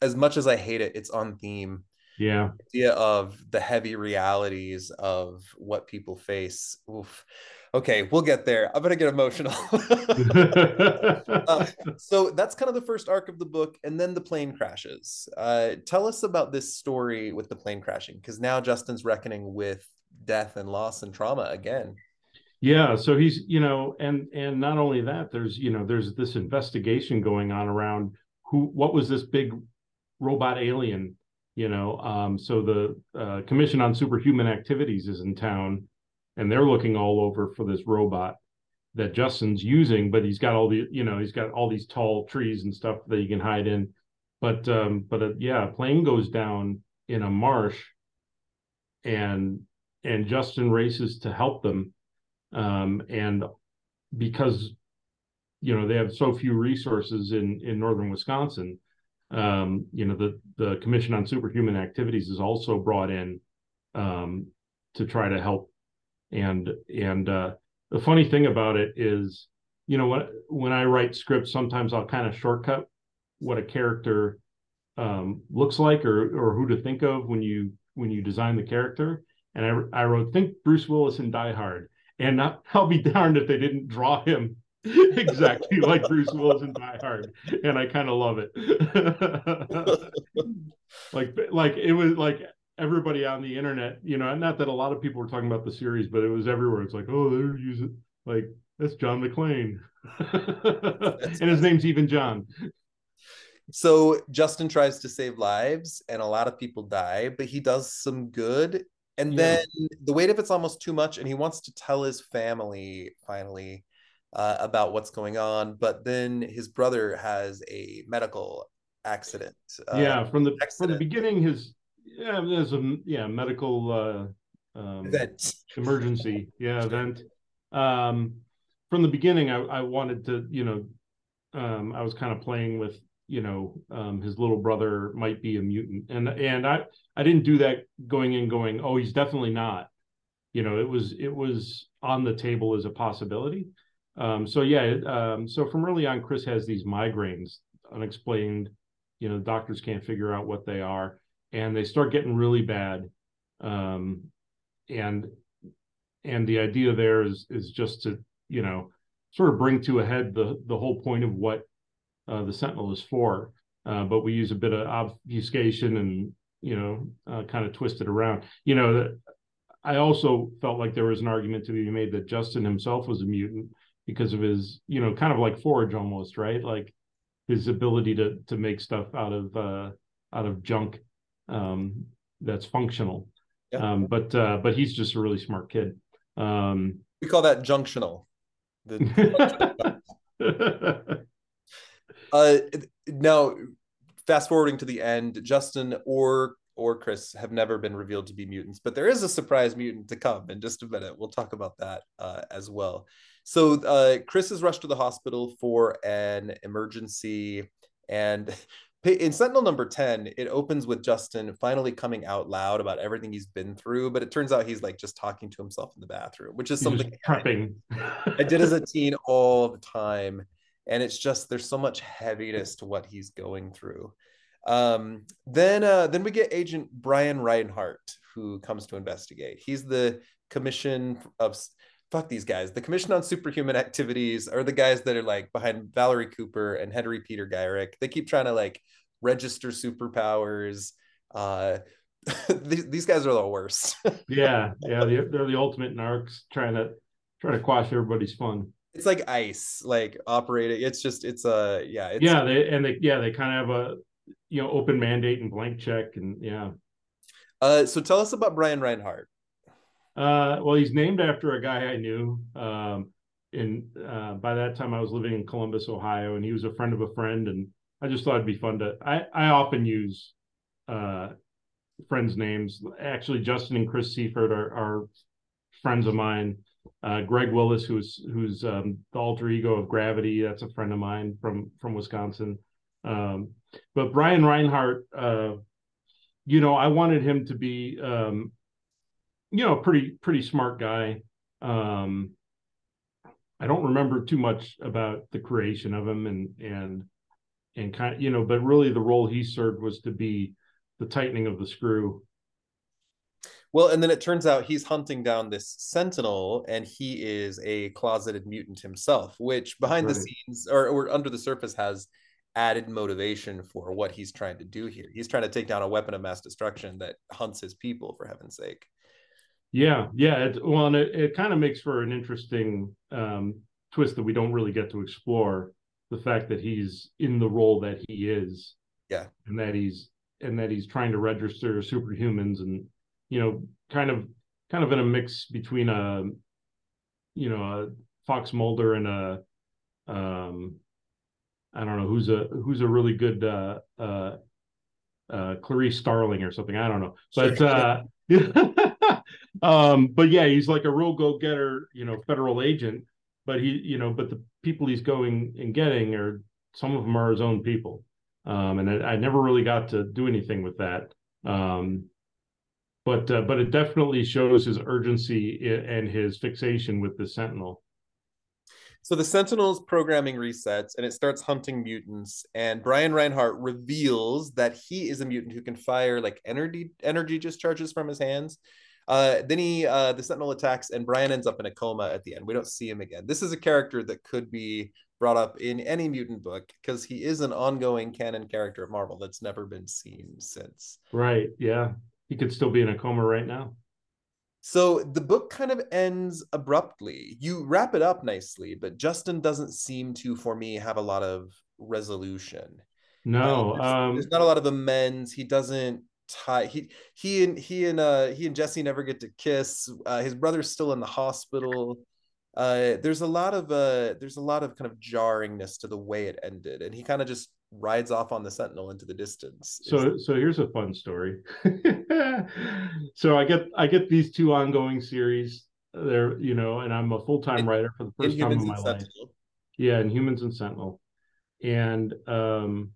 As much as I hate it, it's on theme. Yeah. The idea of the heavy realities of what people face. Oof. Okay, we'll get there. I'm going to get emotional. uh, so that's kind of the first arc of the book. And then the plane crashes. Uh, tell us about this story with the plane crashing, because now Juston's reckoning with death and loss and trauma again yeah so he's you know and and not only that there's you know there's this investigation going on around who what was this big robot alien you know? Um so the uh, commission on superhuman activities is in town and they're looking all over for this robot that juston's using but he's got all the you know he's got all these tall trees and stuff that he can hide in. But um but uh, yeah a plane goes down in a marsh and and juston races to help them um, and because you know they have so few resources in in northern Wisconsin, um, you know the the Commission on Superhuman Activities is also brought in um, to try to help. And and uh, the funny thing about it is, you know, when when I write scripts, sometimes I'll kind of shortcut what a character um, looks like or or who to think of when you when you design the character. And I I wrote think Bruce Willis in Die Hard, and not, I'll be darned if they didn't draw him exactly like Bruce Willis in Die Hard, and I kind of love it. like, like it was like everybody on the internet, you know, not that a lot of people were talking about the series, but it was everywhere. It's like, oh, they're using like that's John McClane, and his name's even John. So Juston tries to save lives, and a lot of people die, but he does some good and yeah. then the weight of it's almost too much and he wants to tell his family finally uh, about what's going on but then his brother has a medical accident uh, yeah from the accident. from the beginning his yeah there's a yeah medical uh um, event emergency yeah event um from the beginning I, I wanted to you know um i was kind of playing with you know um, his little brother might be a mutant and and i i didn't do that going in going oh he's definitely not you know it was it was on the table as a possibility um, so yeah um, so from early on chris has these migraines unexplained. You know, doctors can't figure out what they are, and they start getting really bad. Um, and and the idea there is is just to you know sort of bring to a head the the whole point of what uh, the Sentinel is for. Uh, but we use a bit of obfuscation and you know uh, kind of twist it around. You know, I also felt like there was an argument to be made that Juston himself was a mutant because of his you know kind of like Forge almost right like his ability to to make stuff out of uh, out of junk um, that's functional. Yeah. Um, but uh, but he's just a really smart kid. Um, we call that junctional. The uh, now, fast forwarding to the end, Juston or or Chris have never been revealed to be mutants, but there is a surprise mutant to come in just a minute. We'll talk about that uh, as well. So uh, Chris is rushed to the hospital for an emergency, and in Sentinel number 10, it opens with Juston finally coming out loud about everything he's been through, but it turns out he's like just talking to himself in the bathroom, which is something. I, I did as a teen all the time. And it's just there's so much heaviness to what he's going through. Um, then uh, then we get Agent Brian Reinhardt, who comes to investigate. He's the commission of fuck these guys. The Commission on Superhuman Activities are the guys that are like behind Valerie Cooper and Henry Peter Gyrich. They keep trying to like register superpowers. Uh, these, these guys are the worst. yeah, yeah, they're, they're the ultimate narcs trying to trying to quash everybody's fun. It's like ice, like operating. It's just, it's a, yeah, it's, yeah. They and they, yeah, they kind of have a, you know, open mandate and blank check, and yeah. Uh, so tell us about Brian Reinhardt. Uh, well, he's named after a guy I knew. Um, in uh, by that time, I was living in Columbus, Ohio, and he was a friend of a friend, and I just thought it'd be fun to. I I often use uh, friends' names. Actually, Juston and Chris Seyfert are, are friends of mine. Uh, Greg Willis, who's who's um, the alter ego of Gravity, that's a friend of mine from from Wisconsin. Um, but Brian Reinhardt, uh, you know, I wanted him to be um, you know, pretty pretty smart guy. Um, I don't remember too much about the creation of him and and and kind of you know, but really the role he served was to be the tightening of the screw. Well, and then it turns out he's hunting down this sentinel, and he is a closeted mutant himself, which behind right. the scenes or, or under the surface has added motivation for what he's trying to do here. He's trying to take down a weapon of mass destruction that hunts his people, for heaven's sake. Yeah, yeah. It, well, and it, it kind of makes for an interesting um, twist that we don't really get to explore. The fact that he's in the role that he is, yeah, and that he's and that he's trying to register superhumans, and you know, kind of kind of in a mix between a, you know, a Fox Mulder and a, um, I don't know who's a who's a really good uh, uh, uh, Clarice Starling or something. I don't know, but sure. uh, um, but yeah, he's like a real go getter, you know, federal agent. But he, you know, but the people he's going and getting are some of them are his own people. Um, and I, I, never really got to do anything with that. Um, but uh, but it definitely shows his urgency and his fixation with the Sentinel. So the Sentinel's programming resets and it starts hunting mutants. And Brian Reinhardt reveals that he is a mutant who can fire like energy energy discharges from his hands. Uh, then he uh, the Sentinel attacks and Brian ends up in a coma at the end. We don't see him again. This is a character that could be brought up in any mutant book because he is an ongoing canon character at Marvel that's never been seen since. Right. Yeah. He could still be in a coma right now. So the book kind of ends abruptly. You wrap it up nicely, but Juston doesn't seem to, for me, have a lot of resolution. No, uh, there's, um, there's, not a lot of amends. He doesn't tie. He he and he and uh he and Jesse never get to kiss. Uh, his brother's still in the hospital. Uh, there's a lot of uh, there's a lot of kind of jarringness to the way it ended, and he kind of just rides off on the sentinel into the distance. So so here's a fun story. So i get i get these two ongoing series there you know and i'm a full-time writer for the first time in my life. Sentinel. yeah Inhumans and sentinel. And um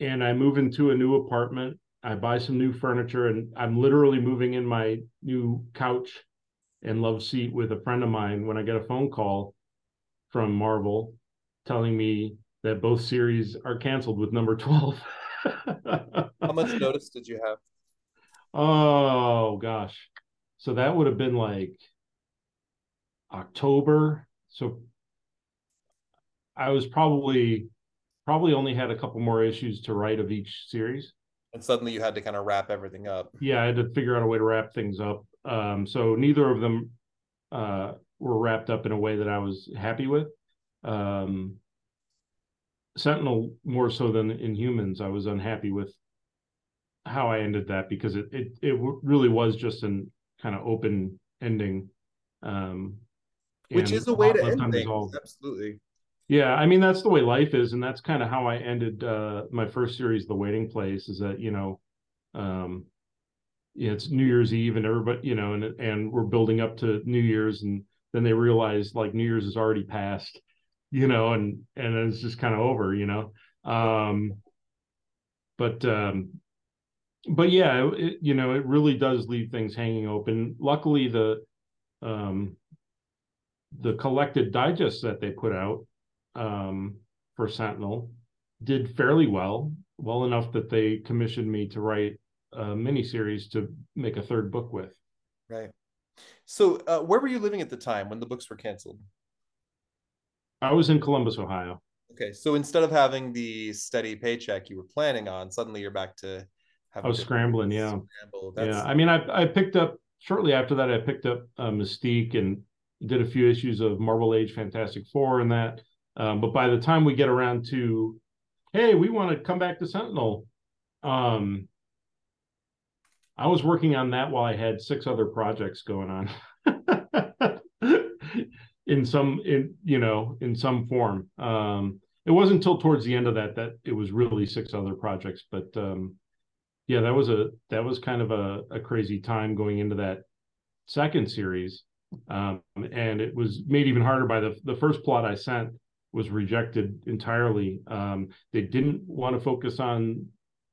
and i move into a new apartment. I buy some new furniture and i'm literally moving in my new couch and love seat with a friend of mine when i get a phone call from marvel telling me that both series are canceled with number 12. How much notice did you have? Oh gosh. So that would have been like October. So I was probably probably only had a couple more issues to write of each series. And suddenly you had to kind of wrap everything up. Yeah, I had to figure out a way to wrap things up. Um, so neither of them uh, were wrapped up in a way that I was happy with. Um, Sentinel more so than Inhumans, I was unhappy with how I ended that because it it it really was just an kind of open ending, um, which is a way to end things. Absolutely. Yeah, I mean that's the way life is, and that's kind of how I ended uh, my first series, The Waiting Place. Is that you know, um, it's New Year's Eve, and everybody, you know, and and we're building up to New Year's, and then they realize like New Year's is already passed, you know, and and it's just kind of over, you know. Um, but um, but yeah, it, you know, it really does leave things hanging open. Luckily, the um, the collected digests that they put out um, for Sentinel did fairly well, well enough that they commissioned me to write a miniseries to make a third book with. Right. So, uh, where were you living at the time when the books were canceled? I was in Columbus, Ohio. Okay, so instead of having the steady paycheck you were planning on, suddenly you're back to. I was scrambling, yeah. Scramble. Yeah, I mean, I I picked up shortly after that. I picked up uh, Mystique and did a few issues of Marvel Age Fantastic Four and that. Um, but by the time we get around to, hey, we want to come back to Sentinel, um, I was working on that while I had six other projects going on. in some in you know in some form. Um it wasn't until towards the end of that that it was really six other projects but um yeah that was a that was kind of a, a crazy time going into that second series. Um and it was made even harder by the the first plot i sent was rejected entirely. Um they didn't want to focus on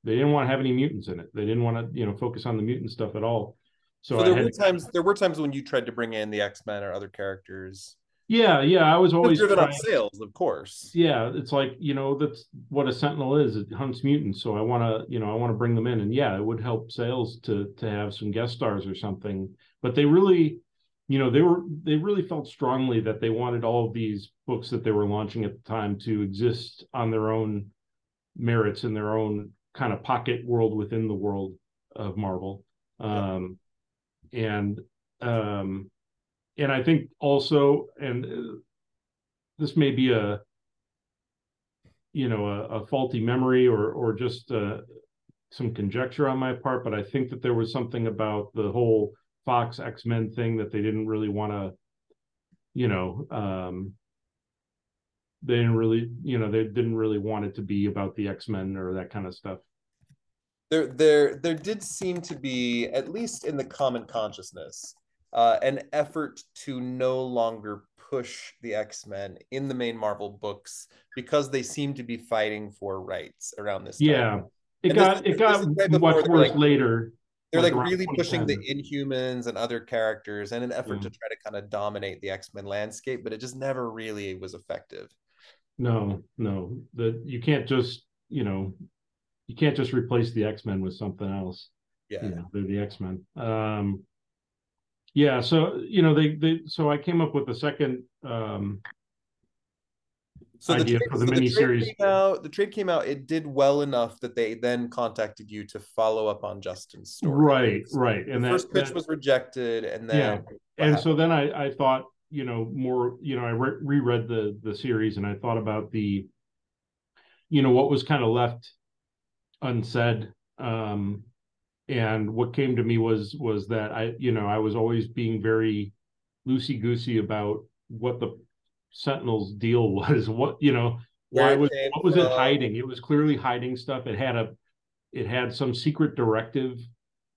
they didn't want to have any mutants in it they didn't want to you know focus on the mutant stuff at all so, so there were times there were times when you tried to bring in the x-men or other characters yeah, yeah. I was always driven trying, on sales, of course. Yeah, it's like you know that's what a sentinel is. It hunts mutants, so I want to you know I want to bring them in, and yeah, it would help sales to to have some guest stars or something. But they really, you know, they were they really felt strongly that they wanted all of these books that they were launching at the time to exist on their own merits in their own kind of pocket world within the world of Marvel. Um, and um, and I think also, and uh, this may be a you know a, a faulty memory or or just uh, some conjecture on my part, but I think that there was something about the whole Fox X Men thing that they didn't really want to, you know, um, they didn't really, you know, they didn't really want it to be about the X Men or that kind of stuff. There, there, there did seem to be, at least in the common consciousness, uh, an effort to no longer push the X-Men in the main Marvel books because they seem to be fighting for rights around this time. Yeah. It and got this, it got much worse like, later. They're like, like really pushing the Inhumans and other characters in an effort yeah. to try to kind of dominate the X-Men landscape, but it just never really was effective. No, no. That you can't just, you know, you can't just replace the X-Men with something else. Yeah. You know, they're the X-Men. Um yeah so you know they they so i came up with a second um so idea the trade, for the so mini series out, the trade came out it did well enough that they then contacted you to follow up on juston's story right right and the that, first pitch that, was rejected and then yeah. and happened? so then i i thought you know more you know i re- reread the the series and i thought about the you know what was kind of left unsaid um and what came to me was was that I you know I was always being very loosey goosey about what the Sentinel's deal was. What you know why was what was it hiding? It was clearly hiding stuff. It had a it had some secret directive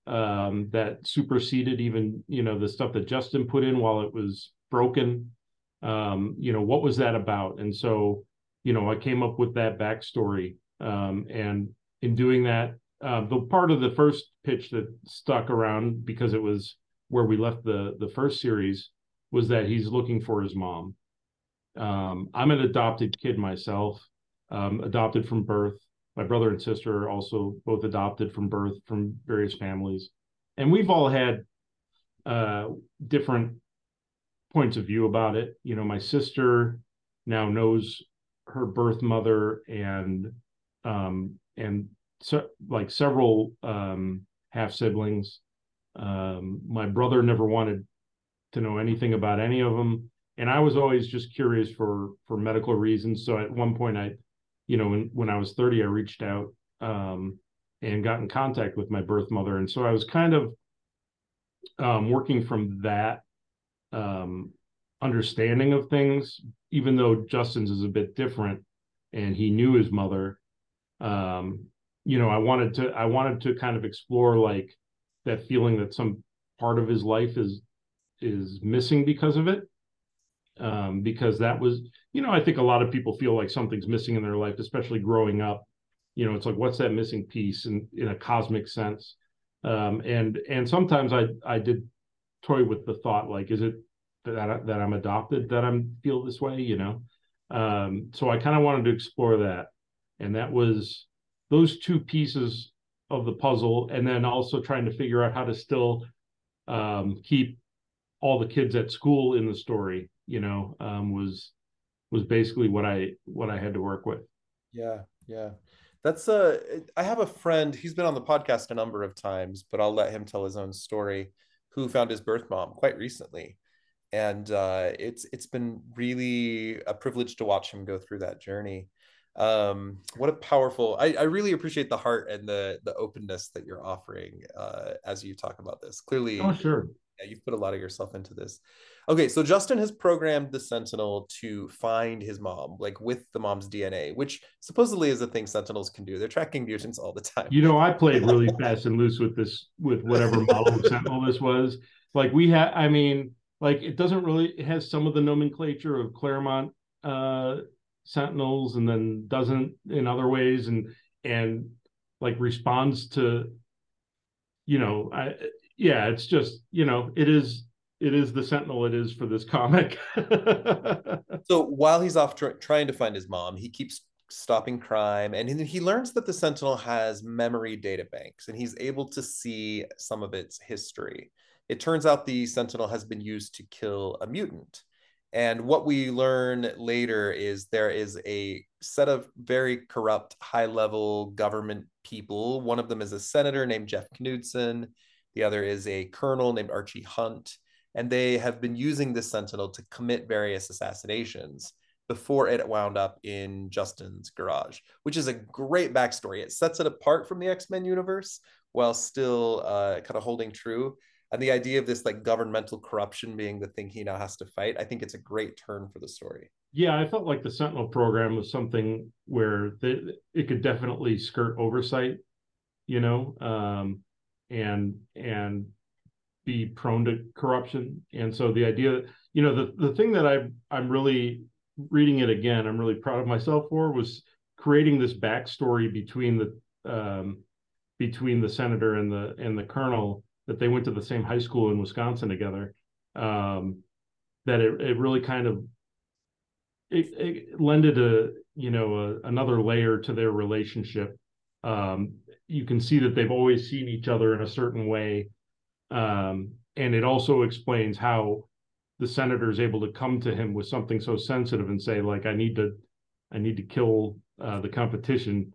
um, that superseded even you know the stuff that Juston put in while it was broken. Um, you know what was that about? And so you know I came up with that backstory, um, and in doing that, uh, the part of the first pitch that stuck around because it was where we left the the first series was that he's looking for his mom. Um, I'm an adopted kid myself, um, adopted from birth. My brother and sister are also both adopted from birth from various families, and we've all had uh, different points of view about it. You know, my sister now knows her birth mother and um, and so like several um, half siblings. Um, my brother never wanted to know anything about any of them, and I was always just curious for for medical reasons. So at one point, I, you know, when when I was thirty, I reached out um, and got in contact with my birth mother, and so I was kind of um, working from that um, understanding of things, even though Juston's is a bit different, and he knew his mother. Um, you know, I wanted to I wanted to kind of explore like that feeling that some part of his life is is missing because of it. Um, because that was, you know, I think a lot of people feel like something's missing in their life, especially growing up. You know, it's like what's that missing piece in in a cosmic sense? Um, and and sometimes I I did toy with the thought like, is it that that I'm adopted that I'm feel this way? You know, um, so I kind of wanted to explore that, and that was those two pieces of the puzzle, and then also trying to figure out how to still um, keep all the kids at school in the story. You know, um, was was basically what I what I had to work with. Yeah, yeah. That's a. I have a friend. He's been on the podcast a number of times, but I'll let him tell his own story. Who found his birth mom quite recently, and uh, it's it's been really a privilege to watch him go through that journey. Um, what a powerful! I, I really appreciate the heart and the the openness that you're offering uh, as you talk about this. Clearly, oh sure, yeah, you've put a lot of yourself into this. Okay, so Juston has programmed the Sentinel to find his mom, like with the mom's DNA, which supposedly is a thing Sentinels can do. They're tracking mutants all the time. You know, I played really fast and loose with this, with whatever model of Sentinel this was. Like we had, I mean, like it doesn't really, it has some of the nomenclature of Claremont uh, Sentinels, and then doesn't in other ways, and and like responds to, you know, I yeah, it's just you know, it is it is the sentinel it is for this comic. So while he's off tr- trying to find his mom he keeps stopping crime and he learns that the sentinel has memory data banks and he's able to see some of its history. It turns out the sentinel has been used to kill a mutant. And what we learn later is there is a set of very corrupt high level government people. One of them is a senator named jeff knudsen. The other is a colonel named archie hunt and they have been using this sentinel to commit various assassinations before it wound up in Juston's garage, which is a great backstory. It sets it apart from the X Men universe while still uh, kind of holding true. And the idea of this like governmental corruption being the thing he now has to fight, I think it's a great turn for the story. Yeah, I felt like the Sentinel program was something where the, it could definitely skirt oversight, you know, um, and and be prone to corruption. And so the idea, you know, the, the thing that I I'm really reading it again, I'm really proud of myself for was creating this backstory between the um, between the senator and the and the colonel that they went to the same high school in Wisconsin together. Um, that it, it really kind of it, it lended a you know a, another layer to their relationship. Um, you can see that they've always seen each other in a certain way um, and it also explains how the senator is able to come to him with something so sensitive and say, like, I need to, I need to kill uh, the competition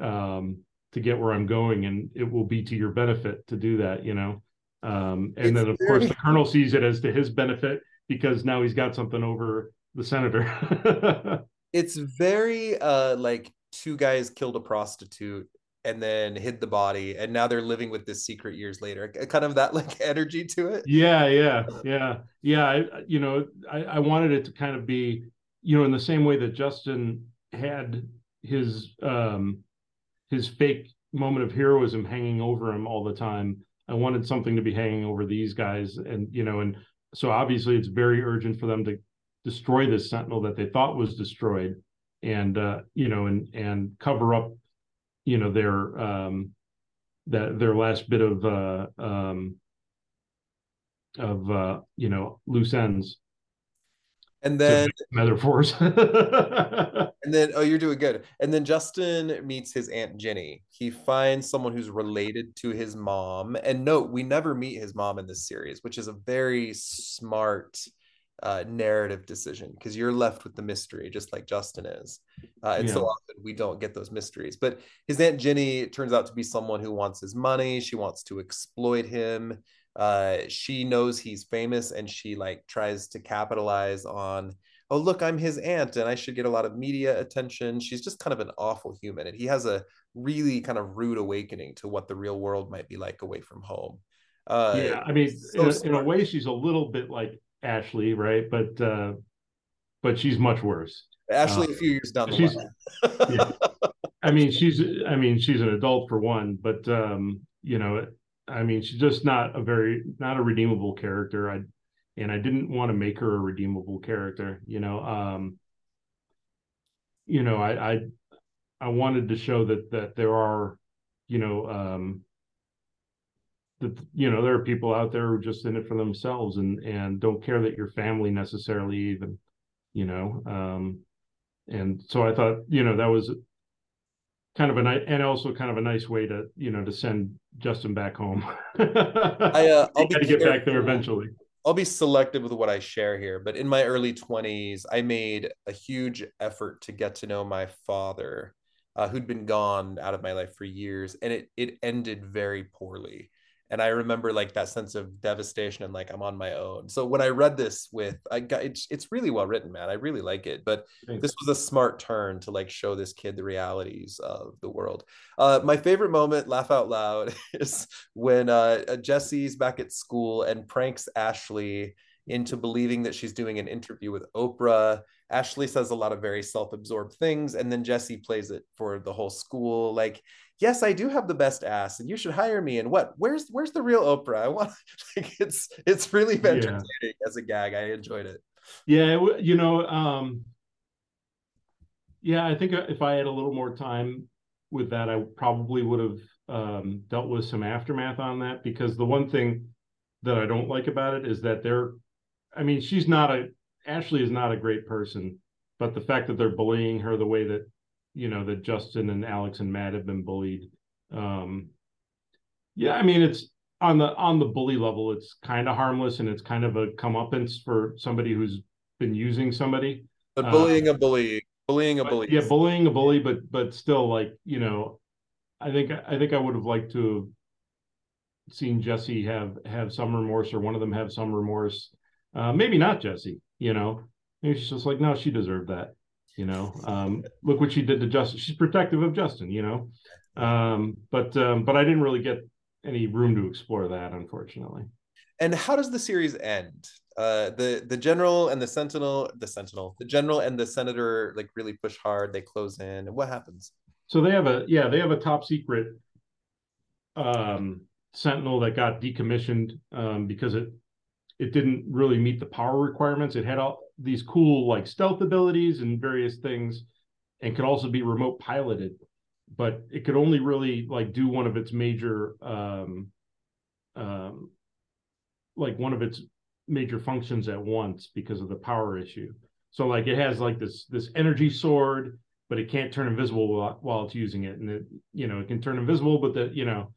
um, to get where I'm going, and it will be to your benefit to do that, you know. Um, and it's then, of very... course, the colonel sees it as to his benefit because now he's got something over the senator. it's very uh, like two guys killed a prostitute and then hid the body and now they're living with this secret years later. Kind of that like energy to it. Yeah yeah yeah. Yeah I, you know I, I wanted it to kind of be you know in the same way that juston had his um his fake moment of heroism hanging over him all the time. I wanted something to be hanging over these guys and you know and so obviously it's very urgent for them to destroy this sentinel that they thought was destroyed and uh you know and and cover up you know their um, that their last bit of uh, um, of uh, you know loose ends. And then metaphors. and then oh, you're doing good. And then Juston meets his aunt Jenny. He finds someone who's related to his mom. And note, we never meet his mom in this series, which is a very smart uh, narrative decision because you're left with the mystery, just like Juston is. Uh, and yeah. so often we don't get those mysteries. But his aunt Ginny turns out to be someone who wants his money. She wants to exploit him uh, she knows he's famous and she like tries to capitalize on oh look i'm his aunt and i should get a lot of media attention she's just kind of an awful human and he has a really kind of rude awakening to what the real world might be like away from home uh, yeah i mean so in, in, a, way she's a little bit like ashley right but uh but she's much worse ashley uh, a few years down the line yeah. i mean she's i mean she's an adult for one but um you know I mean, she's just not a very not a redeemable character. I and I didn't want to make her a redeemable character. You know, um, you know, I I I wanted to show that that there are, you know, um, you know there are people out there who are just in it for themselves and and don't care that your family necessarily even, you know, um, and so I thought you know that was kind of a nice and also kind of a nice way to you know to send Juston back home. I uh, I'll be get back there eventually. I'll be selective with what I share here, but in my early 20s, I made a huge effort to get to know my father, uh, who'd been gone out of my life for years, and it it ended very poorly and i remember like that sense of devastation and like i'm on my own. So when i read this with i got it's, it's really well written man. I really like it. But Thanks. this was a smart turn to like show this kid the realities of the world. Uh, my favorite moment laugh out loud is when uh, uh, jesse's back at school and pranks ashley into believing that she's doing an interview with oprah. Ashley says a lot of very self-absorbed things and then jesse plays it for the whole school. Like yes, I do have the best ass, and you should hire me. And what? Where's where's the real Oprah? I want like it's it's really entertaining yeah. as a gag. I enjoyed it. Yeah, you know, um, yeah, I think if I had a little more time with that, I probably would have um, dealt with some aftermath on that because the one thing that I don't like about it is that they're, I mean, she's not a Ashley is not a great person, but the fact that they're bullying her the way that you know that Juston and Alex and Matt have been bullied. Um, yeah, I mean it's on the on the bully level, it's kind of harmless and it's kind of a comeuppance for somebody who's been using somebody. But bullying uh, a bully, bullying a bully. Yeah, bullying a bully, but but still, like you know, I think I think I would have liked to have seen Jesse have have some remorse or one of them have some remorse. Uh, maybe not Jesse. You know, maybe she's just like, no, she deserved that you know um, look what she did to juston. She's protective of juston you know? Um, but um, but i didn't really get any room to explore that unfortunately. And how does the series end? Uh, the the general and the sentinel the sentinel the general and the senator like really push hard. They close in. And what happens? So they have a yeah they have a top secret um, sentinel that got decommissioned um, because it it didn't really meet the power requirements. It had all these cool like stealth abilities and various things and could also be remote piloted but it could only really like do one of its major um um like one of its major functions at once because of the power issue. So like it has like this this energy sword but it can't turn invisible while, while it's using it and it you know it can turn invisible but that you know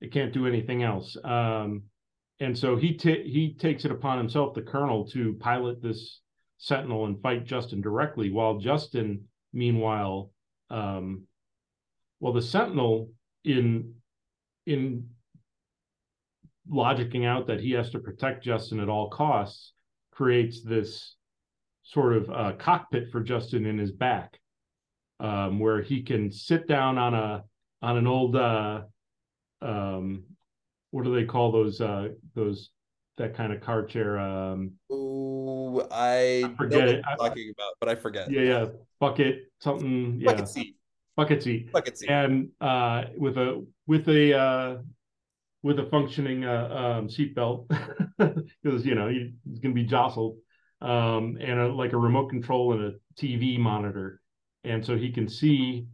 it can't do anything else. Um and so he t- he takes it upon himself the colonel to pilot this Sentinel and fight Juston directly, while Juston, meanwhile, um, well, the Sentinel in in logicking out that he has to protect Juston at all costs creates this sort of uh, cockpit for Juston in his back, um, where he can sit down on a on an old uh, um, what do they call those uh, those that kind of car chair. Um, Ooh, I, I forget it. talking about, but I forget. Yeah, yeah, bucket something. Yeah, bucket seat. Bucket seat. Bucket seat. And uh, with a with a uh, with a functioning uh, um, seatbelt because you know he's going to be jostled, um, and a, like a remote control and a TV monitor, and so he can see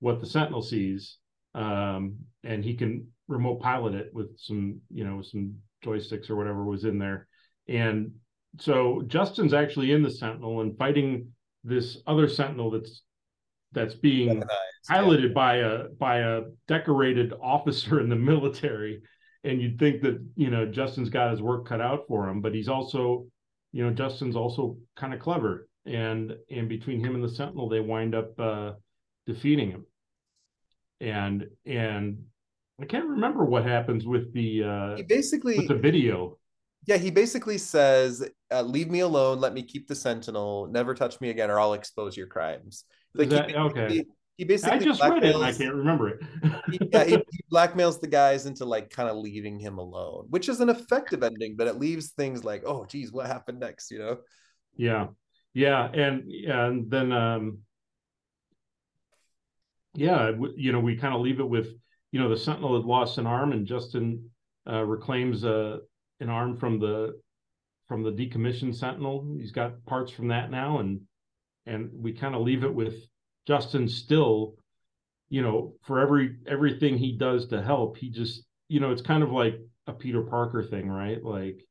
what the Sentinel sees, um, and he can remote pilot it with some you know some joysticks or whatever was in there. And so Juston's actually in the Sentinel and fighting this other Sentinel that's that's being piloted yeah. by a by a decorated officer in the military and you'd think that you know Juston's got his work cut out for him but he's also you know Juston's also kind of clever and and between him and the Sentinel they wind up uh defeating him and and I can't remember what happens with the uh he basically with the video yeah he basically says uh, leave me alone let me keep the sentinel never touch me again or i'll expose your crimes like that, he, okay he basically I just read it and I can't remember it. he, yeah, he, he, blackmails the guys into like kind of leaving him alone, which is an effective ending, but it leaves things like, oh geez, what happened next, you know? Yeah. Yeah. And and then um yeah, you know, we kind of leave it with, you know, the Sentinel had lost an arm and Juston uh reclaims uh an arm from the from the decommissioned Sentinel. He's got parts from that now and and we kind of leave it with Juston still, you know, for every everything he does to help, he just, you know, it's kind of like a Peter Parker thing, right? Like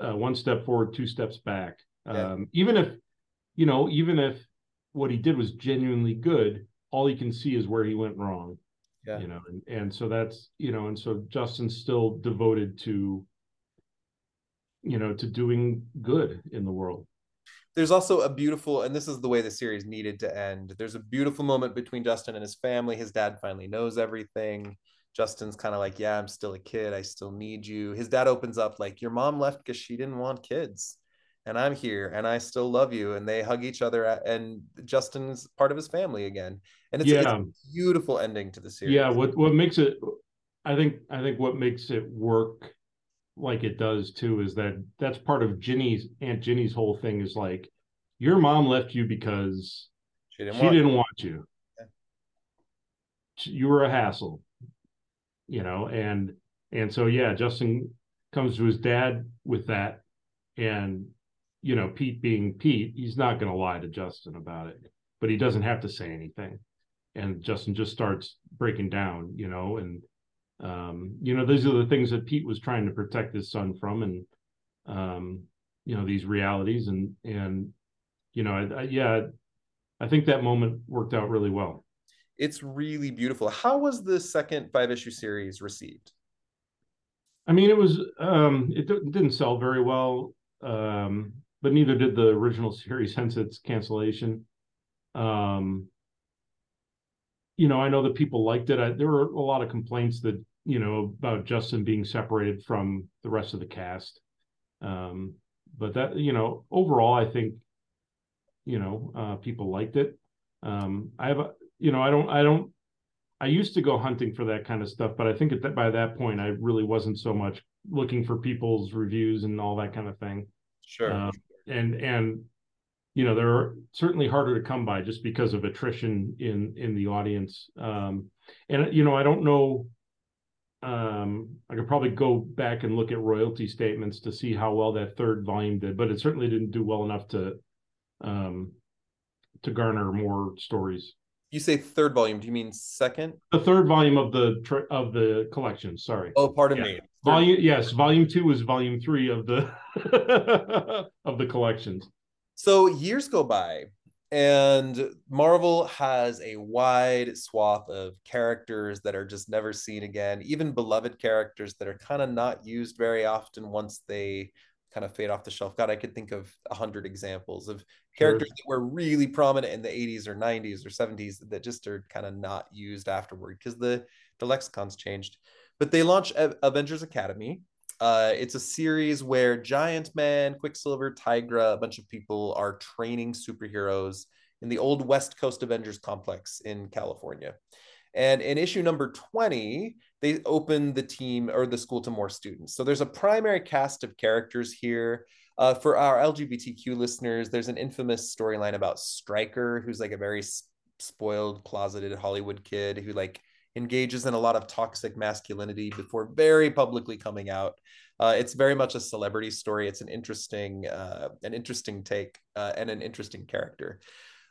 uh, one step forward, two steps back. Yeah. Um, even if, you know, even if what he did was genuinely good, all he can see is where he went wrong. Yeah. You know, and, and so that's, you know, and so Juston's still devoted to, you know, to doing good in the world. There's also a beautiful and this is the way the series needed to end. There's a beautiful moment between juston and his family. His dad finally knows everything. Juston's kind of like yeah i'm still a kid. I still need you. His dad opens up like your mom left because she didn't want kids and i'm here and i still love you and they hug each other and juston's part of his family again and it's, yeah. it's a beautiful ending to the series yeah what what makes it i think i think what makes it work like it does too is that that's part of Ginny's Aunt Ginny's whole thing is like your mom left you because she didn't, she want, didn't want you. Yeah. You were a hassle, you know, and and so yeah, Juston comes to his dad with that, and you know, Pete being Pete, he's not going to lie to Juston about it, but he doesn't have to say anything, and Juston just starts breaking down, you know, and um, you know, these are the things that Pete was trying to protect his son from, and um, you know, these realities, and and you know, I, I, yeah, I think that moment worked out really well. It's really beautiful. How was the second five issue series received? I mean, it was um, it, it didn't sell very well, um, but neither did the original series, hence its cancellation. Um, you know, I know that people liked it. I, there were a lot of complaints that you know, about Juston being separated from the rest of the cast. Um, but that, you know, overall, I think, you know, uh, people liked it. Um, I have a, you know, I don't, I don't, I used to go hunting for that kind of stuff, but I think at that by that point, I really wasn't so much looking for people's reviews and all that kind of thing. Sure. Um, and and you know they're certainly harder to come by just because of attrition in in the audience. Um, and you know I don't know um, I could probably go back and look at royalty statements to see how well that third volume did, but it certainly didn't do well enough to um, to garner more stories. You say third volume? Do you mean second? The third volume of the of the collection. Sorry. Oh, pardon yeah. me. Volume yes, volume two was volume three of the of the collections. So years go by, and Marvel has a wide swath of characters that are just never seen again, even beloved characters that are kind of not used very often once they kind of fade off the shelf. God, I could think of a hundred examples of characters sure. that were really prominent in the 80s or 90s or 70s that just are kind of not used afterward because the, the lexicon's changed. But they launched Avengers Academy, uh, it's a series where Giant Man, Quicksilver, Tigra, a bunch of people are training superheroes in the old West Coast Avengers complex in California. And in issue number 20, they open the team or the school to more students. So there's a primary cast of characters here. Uh, for our LGBTQ listeners, there's an infamous storyline about Striker, who's like a very spoiled, closeted Hollywood kid who like engages in a lot of toxic masculinity before very publicly coming out. Uh, it's very much a celebrity story. It's an interesting, uh, an interesting take uh, and an interesting character.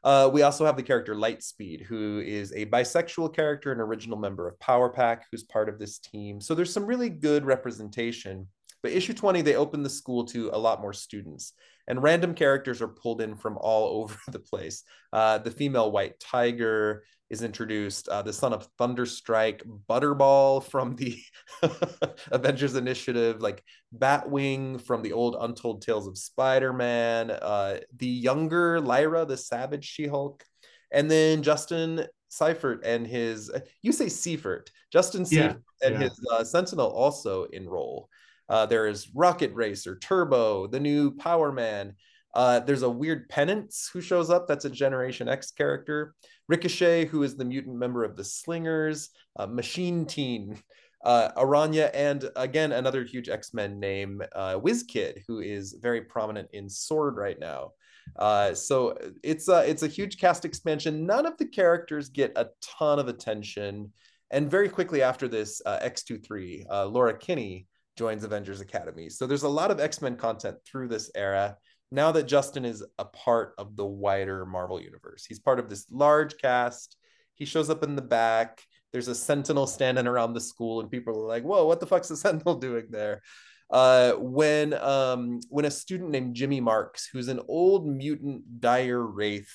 Uh, we also have the character Lightspeed, who is a bisexual character, an original member of Power Pack, who's part of this team. So there's some really good representation. But issue 20, they open the school to a lot more students. And random characters are pulled in from all over the place. Uh, the female white tiger is introduced, uh, the son of Thunderstrike, Butterball from the Avengers Initiative, like Batwing from the old Untold Tales of Spider Man, uh, the younger Lyra, the Savage She Hulk, and then Juston Seyfert and his, you say Seyfert, Juston Seyfert yeah, and yeah. his uh, Sentinel also enroll. Uh, there is Rocket Racer, Turbo, the new Power Man. Uh, there's a weird Penance who shows up. That's a Generation X character. Ricochet, who is the mutant member of the Slingers. Uh, Machine Teen, uh, Aranya, and again another huge X Men name, uh, Kid, who is very prominent in Sword right now. Uh, so it's a it's a huge cast expansion. None of the characters get a ton of attention, and very quickly after this, uh, X23, uh, Laura Kinney joins Avengers Academy. So there's a lot of X Men content through this era. Now that Juston is a part of the wider Marvel universe, he's part of this large cast. He shows up in the back. There's a Sentinel standing around the school, and people are like, "Whoa, what the fuck's the Sentinel doing there?" Uh, when um, when a student named Jimmy Marks, who's an old mutant dire wraith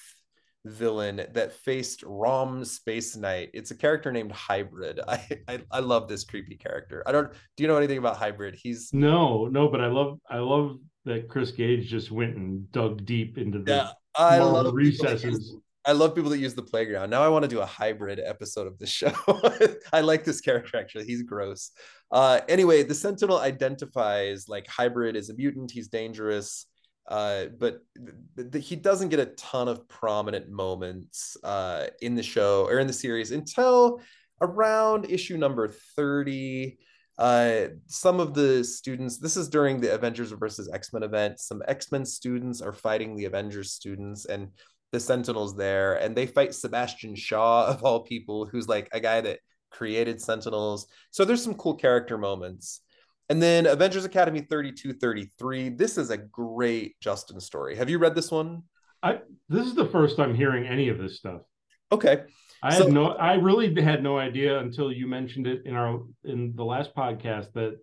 villain that faced Rom Space Knight. It's a character named Hybrid. I, I, I love this creepy character. I don't. Do you know anything about Hybrid? He's no, no, but I love I love that Chris Gage just went and dug deep into the yeah, I love recesses. I love people that use the playground. Now I want to do a hybrid episode of the show. I like this character actually. He's gross. Uh, anyway, the Sentinel identifies like hybrid is a mutant. He's dangerous uh, but th- th- he doesn't get a ton of prominent moments uh, in the show or in the series until around issue number 30 uh, some of the students this is during the avengers versus x-men event some x-men students are fighting the avengers students and the sentinels there and they fight sebastian shaw of all people who's like a guy that created sentinels. So there's some cool character moments and then Avengers Academy 3233. This is a great Juston story. Have you read this one? I this is the first I'm hearing any of this stuff. Okay. I so, had no I really had no idea until you mentioned it in our in the last podcast that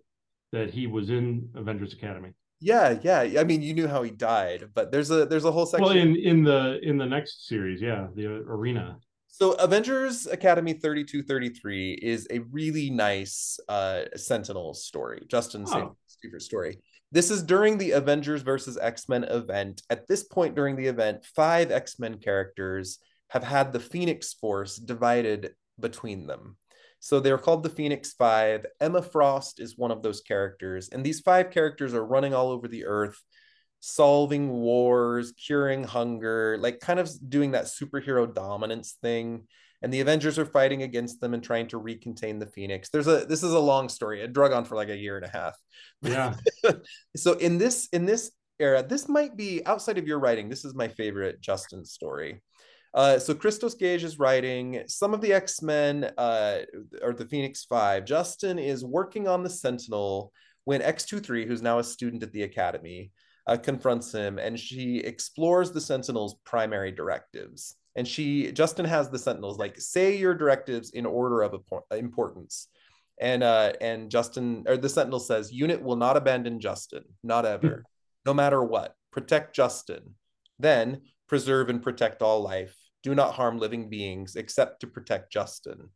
that he was in Avengers Academy. Yeah, yeah. I mean, you knew how he died, but there's a there's a whole section. Well, in in the in the next series, yeah, the arena. So Avengers Academy 3233 is a really nice uh, Sentinel story, Juston oh. story. This is during the Avengers versus X-Men event. At this point during the event, five X-Men characters have had the Phoenix Force divided between them. So they're called the Phoenix Five. Emma Frost is one of those characters. And these five characters are running all over the earth solving wars, curing hunger, like kind of doing that superhero dominance thing. And the Avengers are fighting against them and trying to recontain the Phoenix. There's a this is a long story. It drug on for like a year and a half. Yeah. so in this in this era, this might be outside of your writing. This is my favorite Juston story. Uh, so Christos Gage is writing some of the X Men uh, or the Phoenix Five. Juston is working on the Sentinel when X23, who's now a student at the Academy, uh, confronts him and she explores the Sentinel's primary directives. And she, Juston has the Sentinels like say your directives in order of importance. And uh, and Juston or the Sentinel says, unit will not abandon Juston, not ever, no matter what. Protect Juston. Then preserve and protect all life. Do not harm living beings except to protect Juston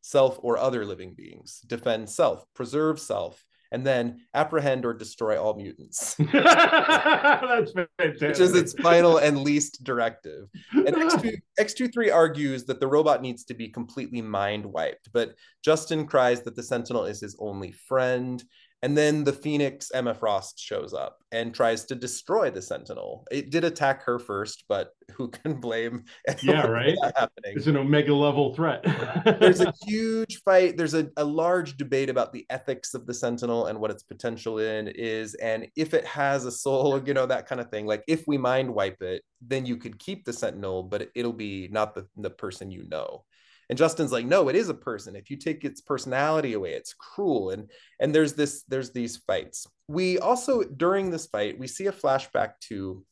self or other living beings. Defend self, preserve self, and then apprehend or destroy all mutants. That's fantastic. Which is its final and least directive. And X2, X23 argues that the robot needs to be completely mind wiped, but Juston cries that the Sentinel is his only friend. And then the Phoenix Emma Frost shows up and tries to destroy the Sentinel. It did attack her first, but who can blame? Yeah, right. Happening. It's an Omega level threat. There's a huge fight. There's a, a large debate about the ethics of the Sentinel and what its potential in is, and if it has a soul, you know, that kind of thing. Like if we mind wipe it, then you could keep the Sentinel, but it'll be not the, the person you know and juston's like no it is a person if you take its personality away it's cruel and and there's this there's these fights we also during this fight we see a flashback to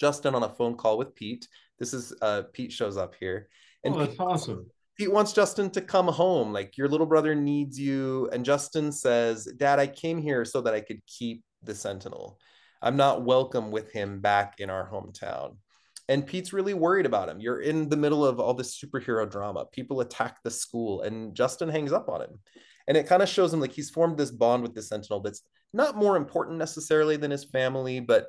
juston on a phone call with pete this is uh pete shows up here and oh, that's pete, awesome Pete wants Juston to come home. Like your little brother needs you. And Juston says, Dad, I came here so that I could keep the Sentinel. I'm not welcome with him back in our hometown. And Pete's really worried about him. You're in the middle of all this superhero drama. People attack the school, and Juston hangs up on him. And it kind of shows him like he's formed this bond with the Sentinel that's not more important necessarily than his family, but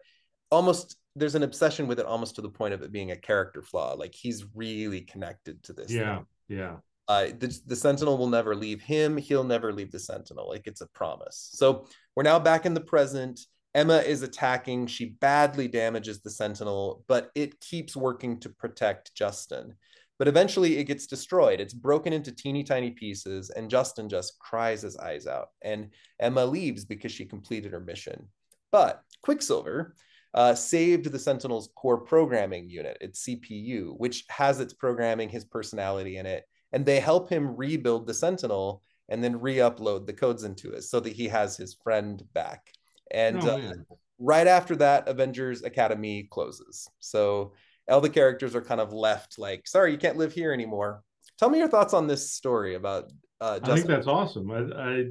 almost there's an obsession with it almost to the point of it being a character flaw. Like he's really connected to this. Yeah. Thing. Yeah. Uh, the, the Sentinel will never leave him. He'll never leave the Sentinel. Like it's a promise. So we're now back in the present. Emma is attacking. She badly damages the Sentinel, but it keeps working to protect Juston. But eventually it gets destroyed. It's broken into teeny tiny pieces, and Juston just cries his eyes out. And Emma leaves because she completed her mission. But Quicksilver uh, saved the Sentinel's core programming unit, its CPU, which has its programming, his personality in it. And they help him rebuild the Sentinel and then re upload the codes into it so that he has his friend back. And oh, uh, right after that, Avengers Academy closes. So all the characters are kind of left like, sorry, you can't live here anymore. Tell me your thoughts on this story about. Uh, I think that's awesome. I, I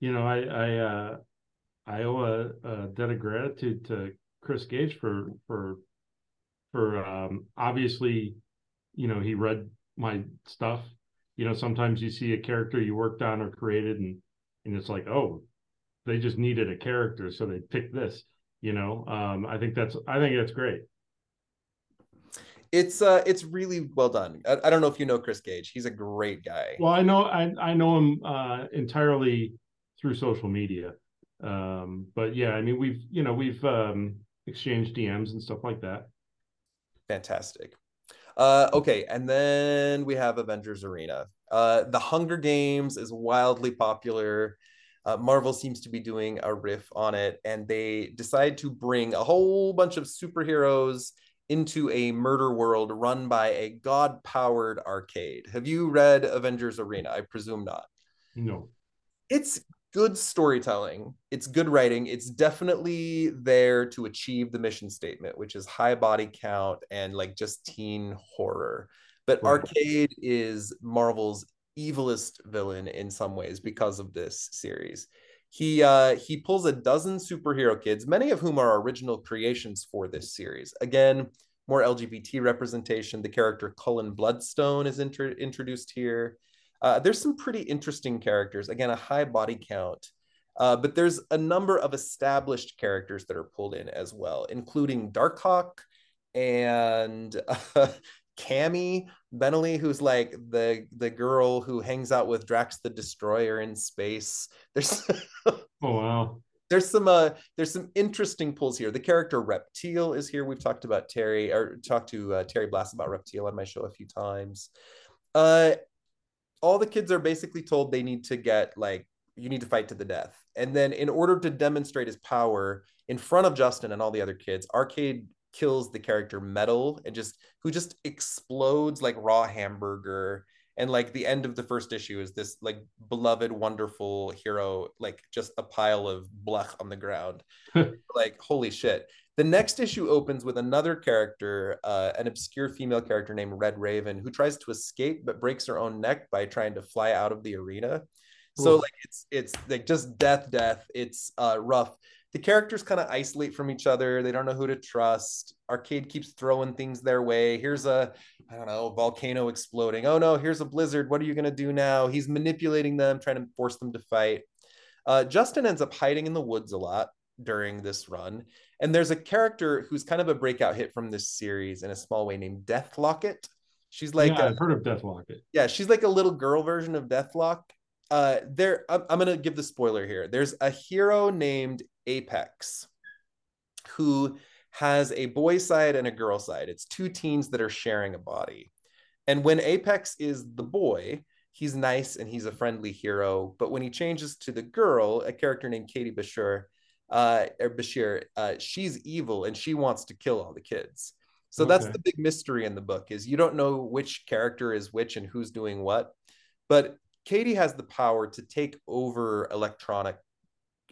you know, I, I, uh, I owe a, a debt of gratitude to Chris Gage for for for um, obviously, you know, he read my stuff. You know, sometimes you see a character you worked on or created, and and it's like, oh, they just needed a character, so they picked this. You know, um, I think that's I think that's great. It's uh, it's really well done. I, I don't know if you know Chris Gage. He's a great guy. Well, I know I I know him uh, entirely through social media. Um, but yeah, I mean, we've you know we've um, exchanged DMs and stuff like that. Fantastic. Uh, okay, and then we have Avengers Arena. Uh, the Hunger Games is wildly popular. Uh, Marvel seems to be doing a riff on it, and they decide to bring a whole bunch of superheroes into a murder world run by a god powered arcade. Have you read Avengers Arena? I presume not. No. It's good storytelling. It's good writing. It's definitely there to achieve the mission statement, which is high body count and like just teen horror. But. Arcade is Marvel's evilest villain in some ways because of this series. He uh, he pulls a dozen superhero kids, many of whom are original creations for this series. Again, more LGBT representation. The character Cullen Bloodstone is inter- introduced here. Uh, there's some pretty interesting characters. Again, a high body count. Uh, but there's a number of established characters that are pulled in as well, including Darkhawk and uh, Cammi Benally, who's like the the girl who hangs out with Drax the Destroyer in space. There's oh wow. There's some uh there's some interesting pulls here. The character Reptile is here. We've talked about Terry or talked to uh, Terry Blast about Reptile on my show a few times. Uh all the kids are basically told they need to get like you need to fight to the death. And then in order to demonstrate his power in front of Juston and all the other kids, Arcade kills the character Metal and just who just explodes like raw hamburger. And like the end of the first issue is this like beloved, wonderful hero, like just a pile of blech on the ground. like, holy shit. The next issue opens with another character, uh, an obscure female character named Red Raven, who tries to escape but breaks her own neck by trying to fly out of the arena. So like it's it's like just death, death. It's uh, rough the characters kind of isolate from each other. They don't know who to trust. Arcade keeps throwing things their way. Here's a, I don't know, volcano exploding. Oh no, here's a blizzard. What are you going to do now? He's manipulating them, trying to force them to fight. Uh, Juston ends up hiding in the woods a lot during this run. And there's a character who's kind of a breakout hit from this series in a small way named Deathlocket. She's like, yeah, i I've heard of Deathlocket. Yeah, she's like a little girl version of Deathlok. Uh, there, I'm, I'm going to give the spoiler here. There's a hero named Apex, who has a boy side and a girl side. It's two teens that are sharing a body. And when Apex is the boy, he's nice and he's a friendly hero. But when he changes to the girl, a character named Katie Bashir, uh, or Bashir, uh, she's evil and she wants to kill all the kids. So okay. that's the big mystery in the book is you don't know which character is which and who's doing what. But Katie has the power to take over electronic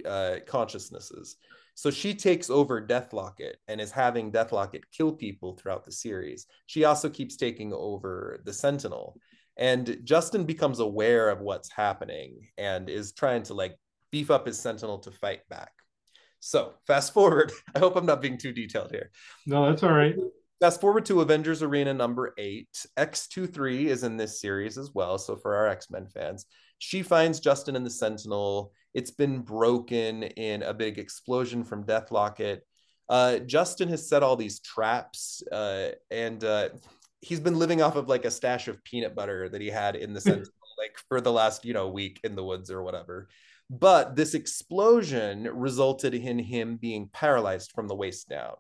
uh, consciousnesses. So she takes over Deathlocket and is having Deathlocket kill people throughout the series. She also keeps taking over the Sentinel. and Juston becomes aware of what's happening and is trying to like beef up his sentinel to fight back. So fast forward. I hope I'm not being too detailed here. No, that's all right. Fast forward to Avengers Arena number eight. X23 is in this series as well. So for our X Men fans, she finds Juston and the Sentinel. It's been broken in a big explosion from Deathlocket. Uh, Juston has set all these traps, uh, and uh, he's been living off of like a stash of peanut butter that he had in the Sentinel, like for the last you know week in the woods or whatever. But this explosion resulted in him being paralyzed from the waist down.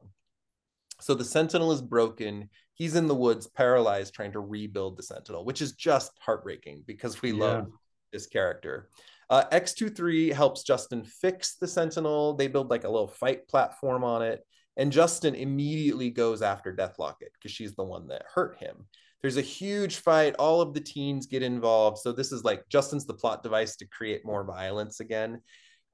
So the Sentinel is broken. He's in the woods, paralyzed, trying to rebuild the Sentinel, which is just heartbreaking because we yeah. love this character. Uh, X23 helps Juston fix the Sentinel. They build like a little fight platform on it. And Juston immediately goes after Deathlocket because she's the one that hurt him. There's a huge fight. All of the teens get involved. So this is like Juston's the plot device to create more violence again.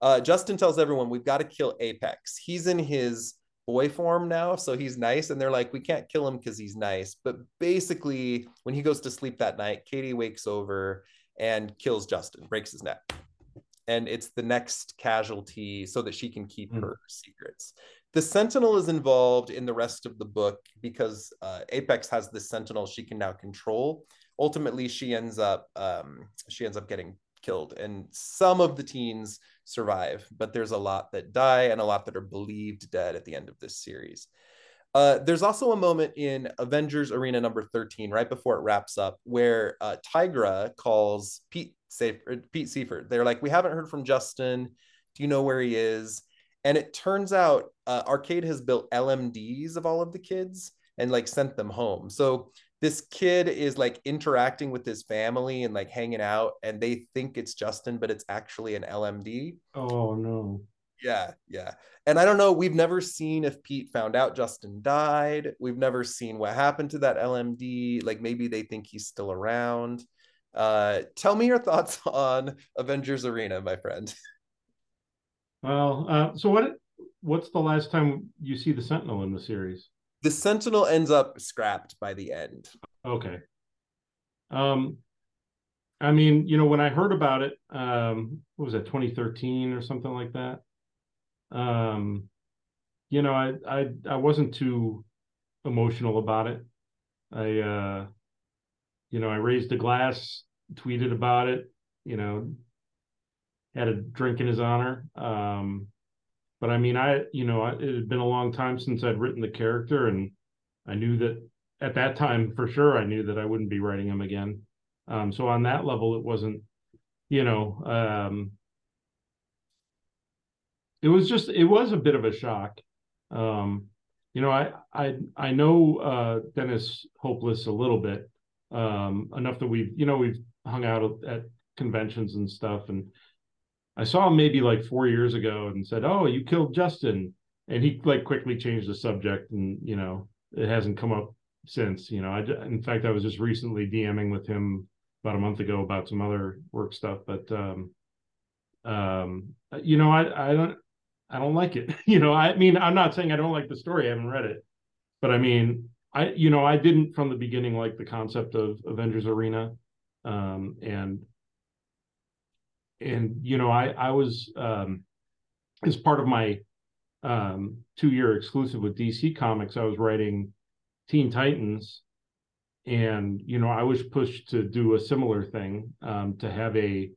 Uh, Juston tells everyone we've got to kill Apex. He's in his boy form now, so he's nice. And they're like, we can't kill him because he's nice. But basically, when he goes to sleep that night, Katie wakes over and kills Juston, breaks his neck. And it's the next casualty so that she can keep mm. her secrets the Sentinel is involved in the rest of the book because uh, Apex has this Sentinel she can now control. Ultimately, she ends up um, she ends up getting killed, and some of the teens survive, but there's a lot that die and a lot that are believed dead at the end of this series. Uh, there's also a moment in Avengers Arena number 13, right before it wraps up, where uh, Tigra calls Pete, Pete Seyfert. They're like, We haven't heard from Juston. Do you know where he is? And it turns out uh, Arcade has built LMDs of all of the kids and like sent them home. So this kid is like interacting with his family and like hanging out, and they think it's Juston, but it's actually an LMD. Oh no. Yeah, yeah. And I don't know, we've never seen if Pete found out Juston died. We've never seen what happened to that LMD. Like maybe they think he's still around. Uh, tell me your thoughts on Avengers Arena, my friend. Well, uh, so what? What's the last time you see the Sentinel in the series? The Sentinel ends up scrapped by the end. Okay. Um, I mean, you know, when I heard about it, um, what was that, 2013 or something like that? Um, you know, I I I wasn't too emotional about it. I uh, you know, I raised a glass, tweeted about it, you know, had a drink in his honor. Um, but I mean, I you know, it had been a long time since I'd written the character, and I knew that at that time for sure I knew that I wouldn't be writing him again. Um, so on that level, it wasn't, you know, um, it was just it was a bit of a shock. Um, you know, I I I know uh, Dennis Hopeless a little bit um, enough that we've you know we've hung out at conventions and stuff, and I saw him maybe like four years ago and said, "Oh, you killed Juston," and he like quickly changed the subject, and you know it hasn't come up since. You know, I in fact I was just recently DMing with him about a month ago about some other work stuff, but um, um, you know, I I don't I don't like it. you know, I mean, I'm not saying I don't like the story. I haven't read it, but I mean, I you know I didn't from the beginning like the concept of Avengers Arena, um, and and you know, I I was um, as part of my um, two year exclusive with DC Comics, I was writing Teen Titans, and you know, I was pushed to do a similar thing um, to have a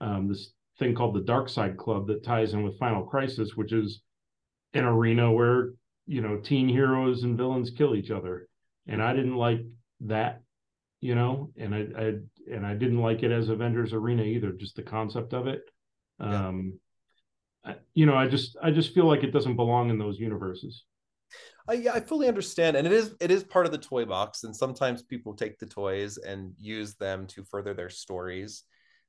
um, this thing called the Dark Side Club that ties in with Final Crisis, which is an arena where you know teen heroes and villains kill each other, and I didn't like that, you know, and I, I and I didn't like it as Avengers Arena either. Just the concept of it. Yeah. Um, I, you know, I just I just feel like it doesn't belong in those universes. I, yeah, I fully understand, and it is it is part of the toy box, and sometimes people take the toys and use them to further their stories.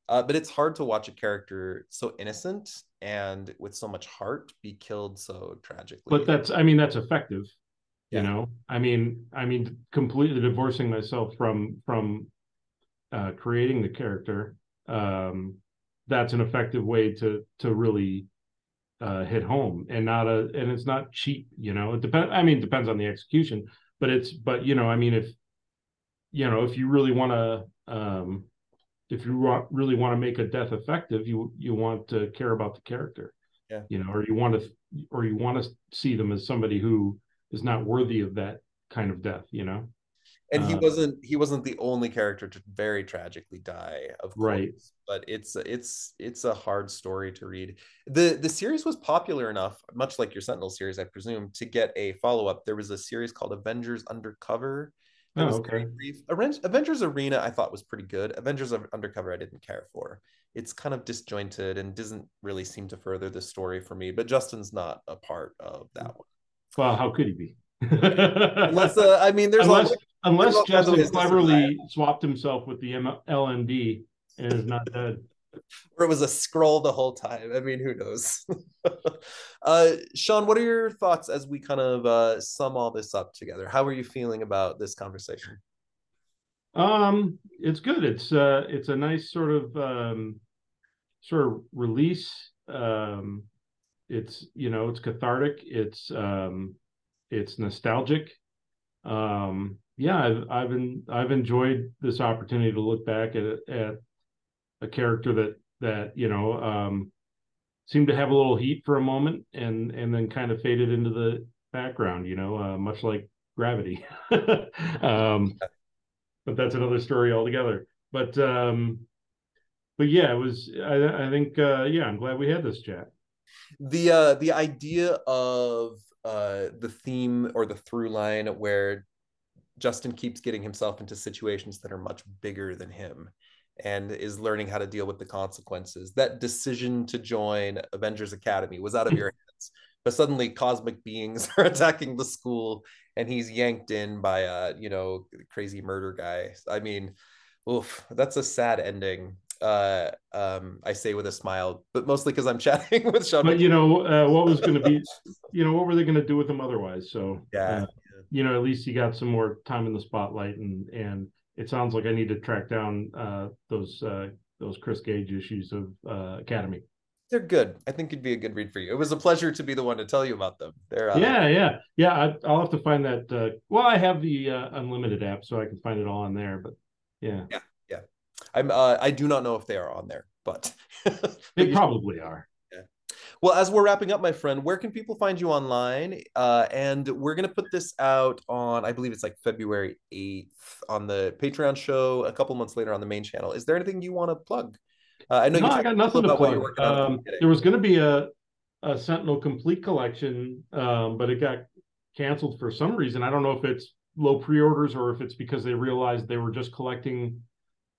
Uh, but it's hard to watch a character so innocent and with so much heart be killed so tragically. But that's I mean that's effective. Yeah. You know, I mean, I mean, completely divorcing myself from from uh, creating the character, um, that's an effective way to to really uh, hit home and not a and it's not cheap. You know, it depends. I mean, it depends on the execution, but it's but you know, I mean, if you know, if you really want to um, if you want, really want to make a death effective, you you want to care about the character. Yeah. You know, or you want to or you want to see them as somebody who is not worthy of that kind of death, you know. And he uh, wasn't he wasn't the only character to very tragically die, of course. Right. But it's it's it's a hard story to read. The the series was popular enough, much like your Sentinel series, I presume, to get a follow-up. There was a series called Avengers Undercover it oh, was okay. very brief. Avengers Arena, I thought was pretty good. Avengers Undercover, I didn't care for. It's kind of disjointed and doesn't really seem to further the story for me. But Juston's not a part of that one. Well, how could he be? unless, uh, I mean, there's unless, unless Juston cleverly swapped himself with the LMD and is not dead or it was a Skrull the whole time. I mean, who knows? uh, Sean, what are your thoughts as we kind of uh, sum all this up together? How are you feeling about this conversation? Um, it's good. It's uh, it's a nice sort of um, sort of release. Um, it's you know, it's cathartic. It's um, it's nostalgic. Um, yeah, I've I've been I've enjoyed this opportunity to look back at at a character that that you know um, seemed to have a little heat for a moment and and then kind of faded into the background. You know, uh, much like Gravity. um, but that's another story altogether. But um, but yeah, it was. I, I think uh, yeah, I'm glad we had this chat. The uh, the idea of uh, the theme or the through line where Juston keeps getting himself into situations that are much bigger than him and is learning how to deal with the consequences. That decision to join Avengers Academy was out of your hands, but suddenly cosmic beings are attacking the school, and he's yanked in by a you know crazy murder guy. I mean, oof, that's a sad ending. Uh, um, I say with a smile, but mostly because I'm chatting with Sean. But you know, uh, what was going to be, you know, what were they going to do with him otherwise? So yeah. Uh, yeah. You know, at least he got some more time in the spotlight, and and it sounds like I need to track down uh, those uh, those Chris Gage issues of uh, Academy. They're good. I think it'd be a good read for you. It was a pleasure to be the one to tell you about them. They're uh, yeah, yeah, yeah. I, will have to find that. Uh, well, I have the uh, unlimited app, so I can find it all on there. But yeah, yeah, yeah. I'm. I do not know if they are on there, but they probably are. Well, as we're wrapping up, my friend, where can people find you online? Uh, and we're going to put this out on, I believe it's like February 8th on the Patreon show, a couple months later on the main channel. Is there anything you want to plug? Uh, I know no, I got nothing to plug. Um, there was going to be a, a Sentinel Complete collection, um, but it got canceled for some reason. I don't know if it's low pre-orders or if it's because they realized they were just collecting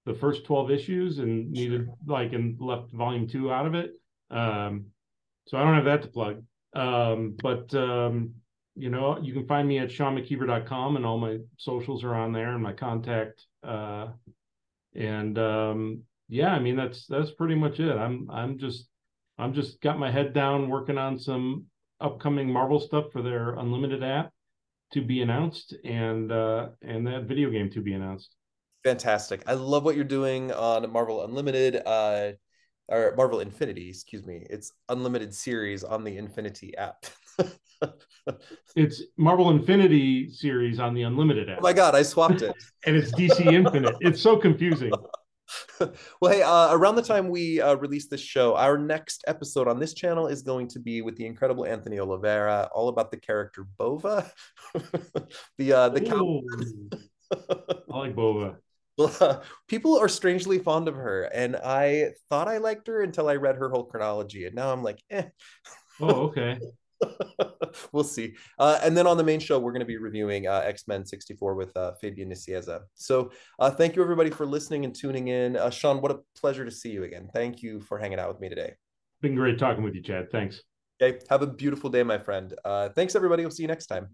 the first 12 issues and needed like and left volume two out of it. Um, so I don't have that to plug. Um, but um, you know, you can find me at SeanMcKeever.com and all my socials are on there and my contact. Uh, and um, yeah, I mean that's that's pretty much it. I'm I'm just I'm just got my head down working on some upcoming Marvel stuff for their unlimited app to be announced and uh, and that video game to be announced. Fantastic. I love what you're doing on Marvel Unlimited. Uh, or Marvel Infinity, excuse me. It's unlimited series on the Infinity app. it's Marvel Infinity series on the Unlimited app. Oh my god, I swapped it. and it's DC Infinite. It's so confusing. well, hey, uh, around the time we uh, release this show, our next episode on this channel is going to be with the incredible Anthony Oliveira, all about the character Bova, the uh, the cow. I like Bova. people are strangely fond of her, and I thought I liked her until I read her whole chronology, and now I'm like, eh. Oh, okay. we'll see. Uh, and then on the main show, we're going to be reviewing uh, X Men 64 with uh, Fabian Nicieza. So uh, thank you, everybody, for listening and tuning in. Uh, Sean, what a pleasure to see you again. Thank you for hanging out with me today. Been great talking with you, Chad. Thanks. Okay. Have a beautiful day, my friend. Uh, thanks, everybody. We'll see you next time.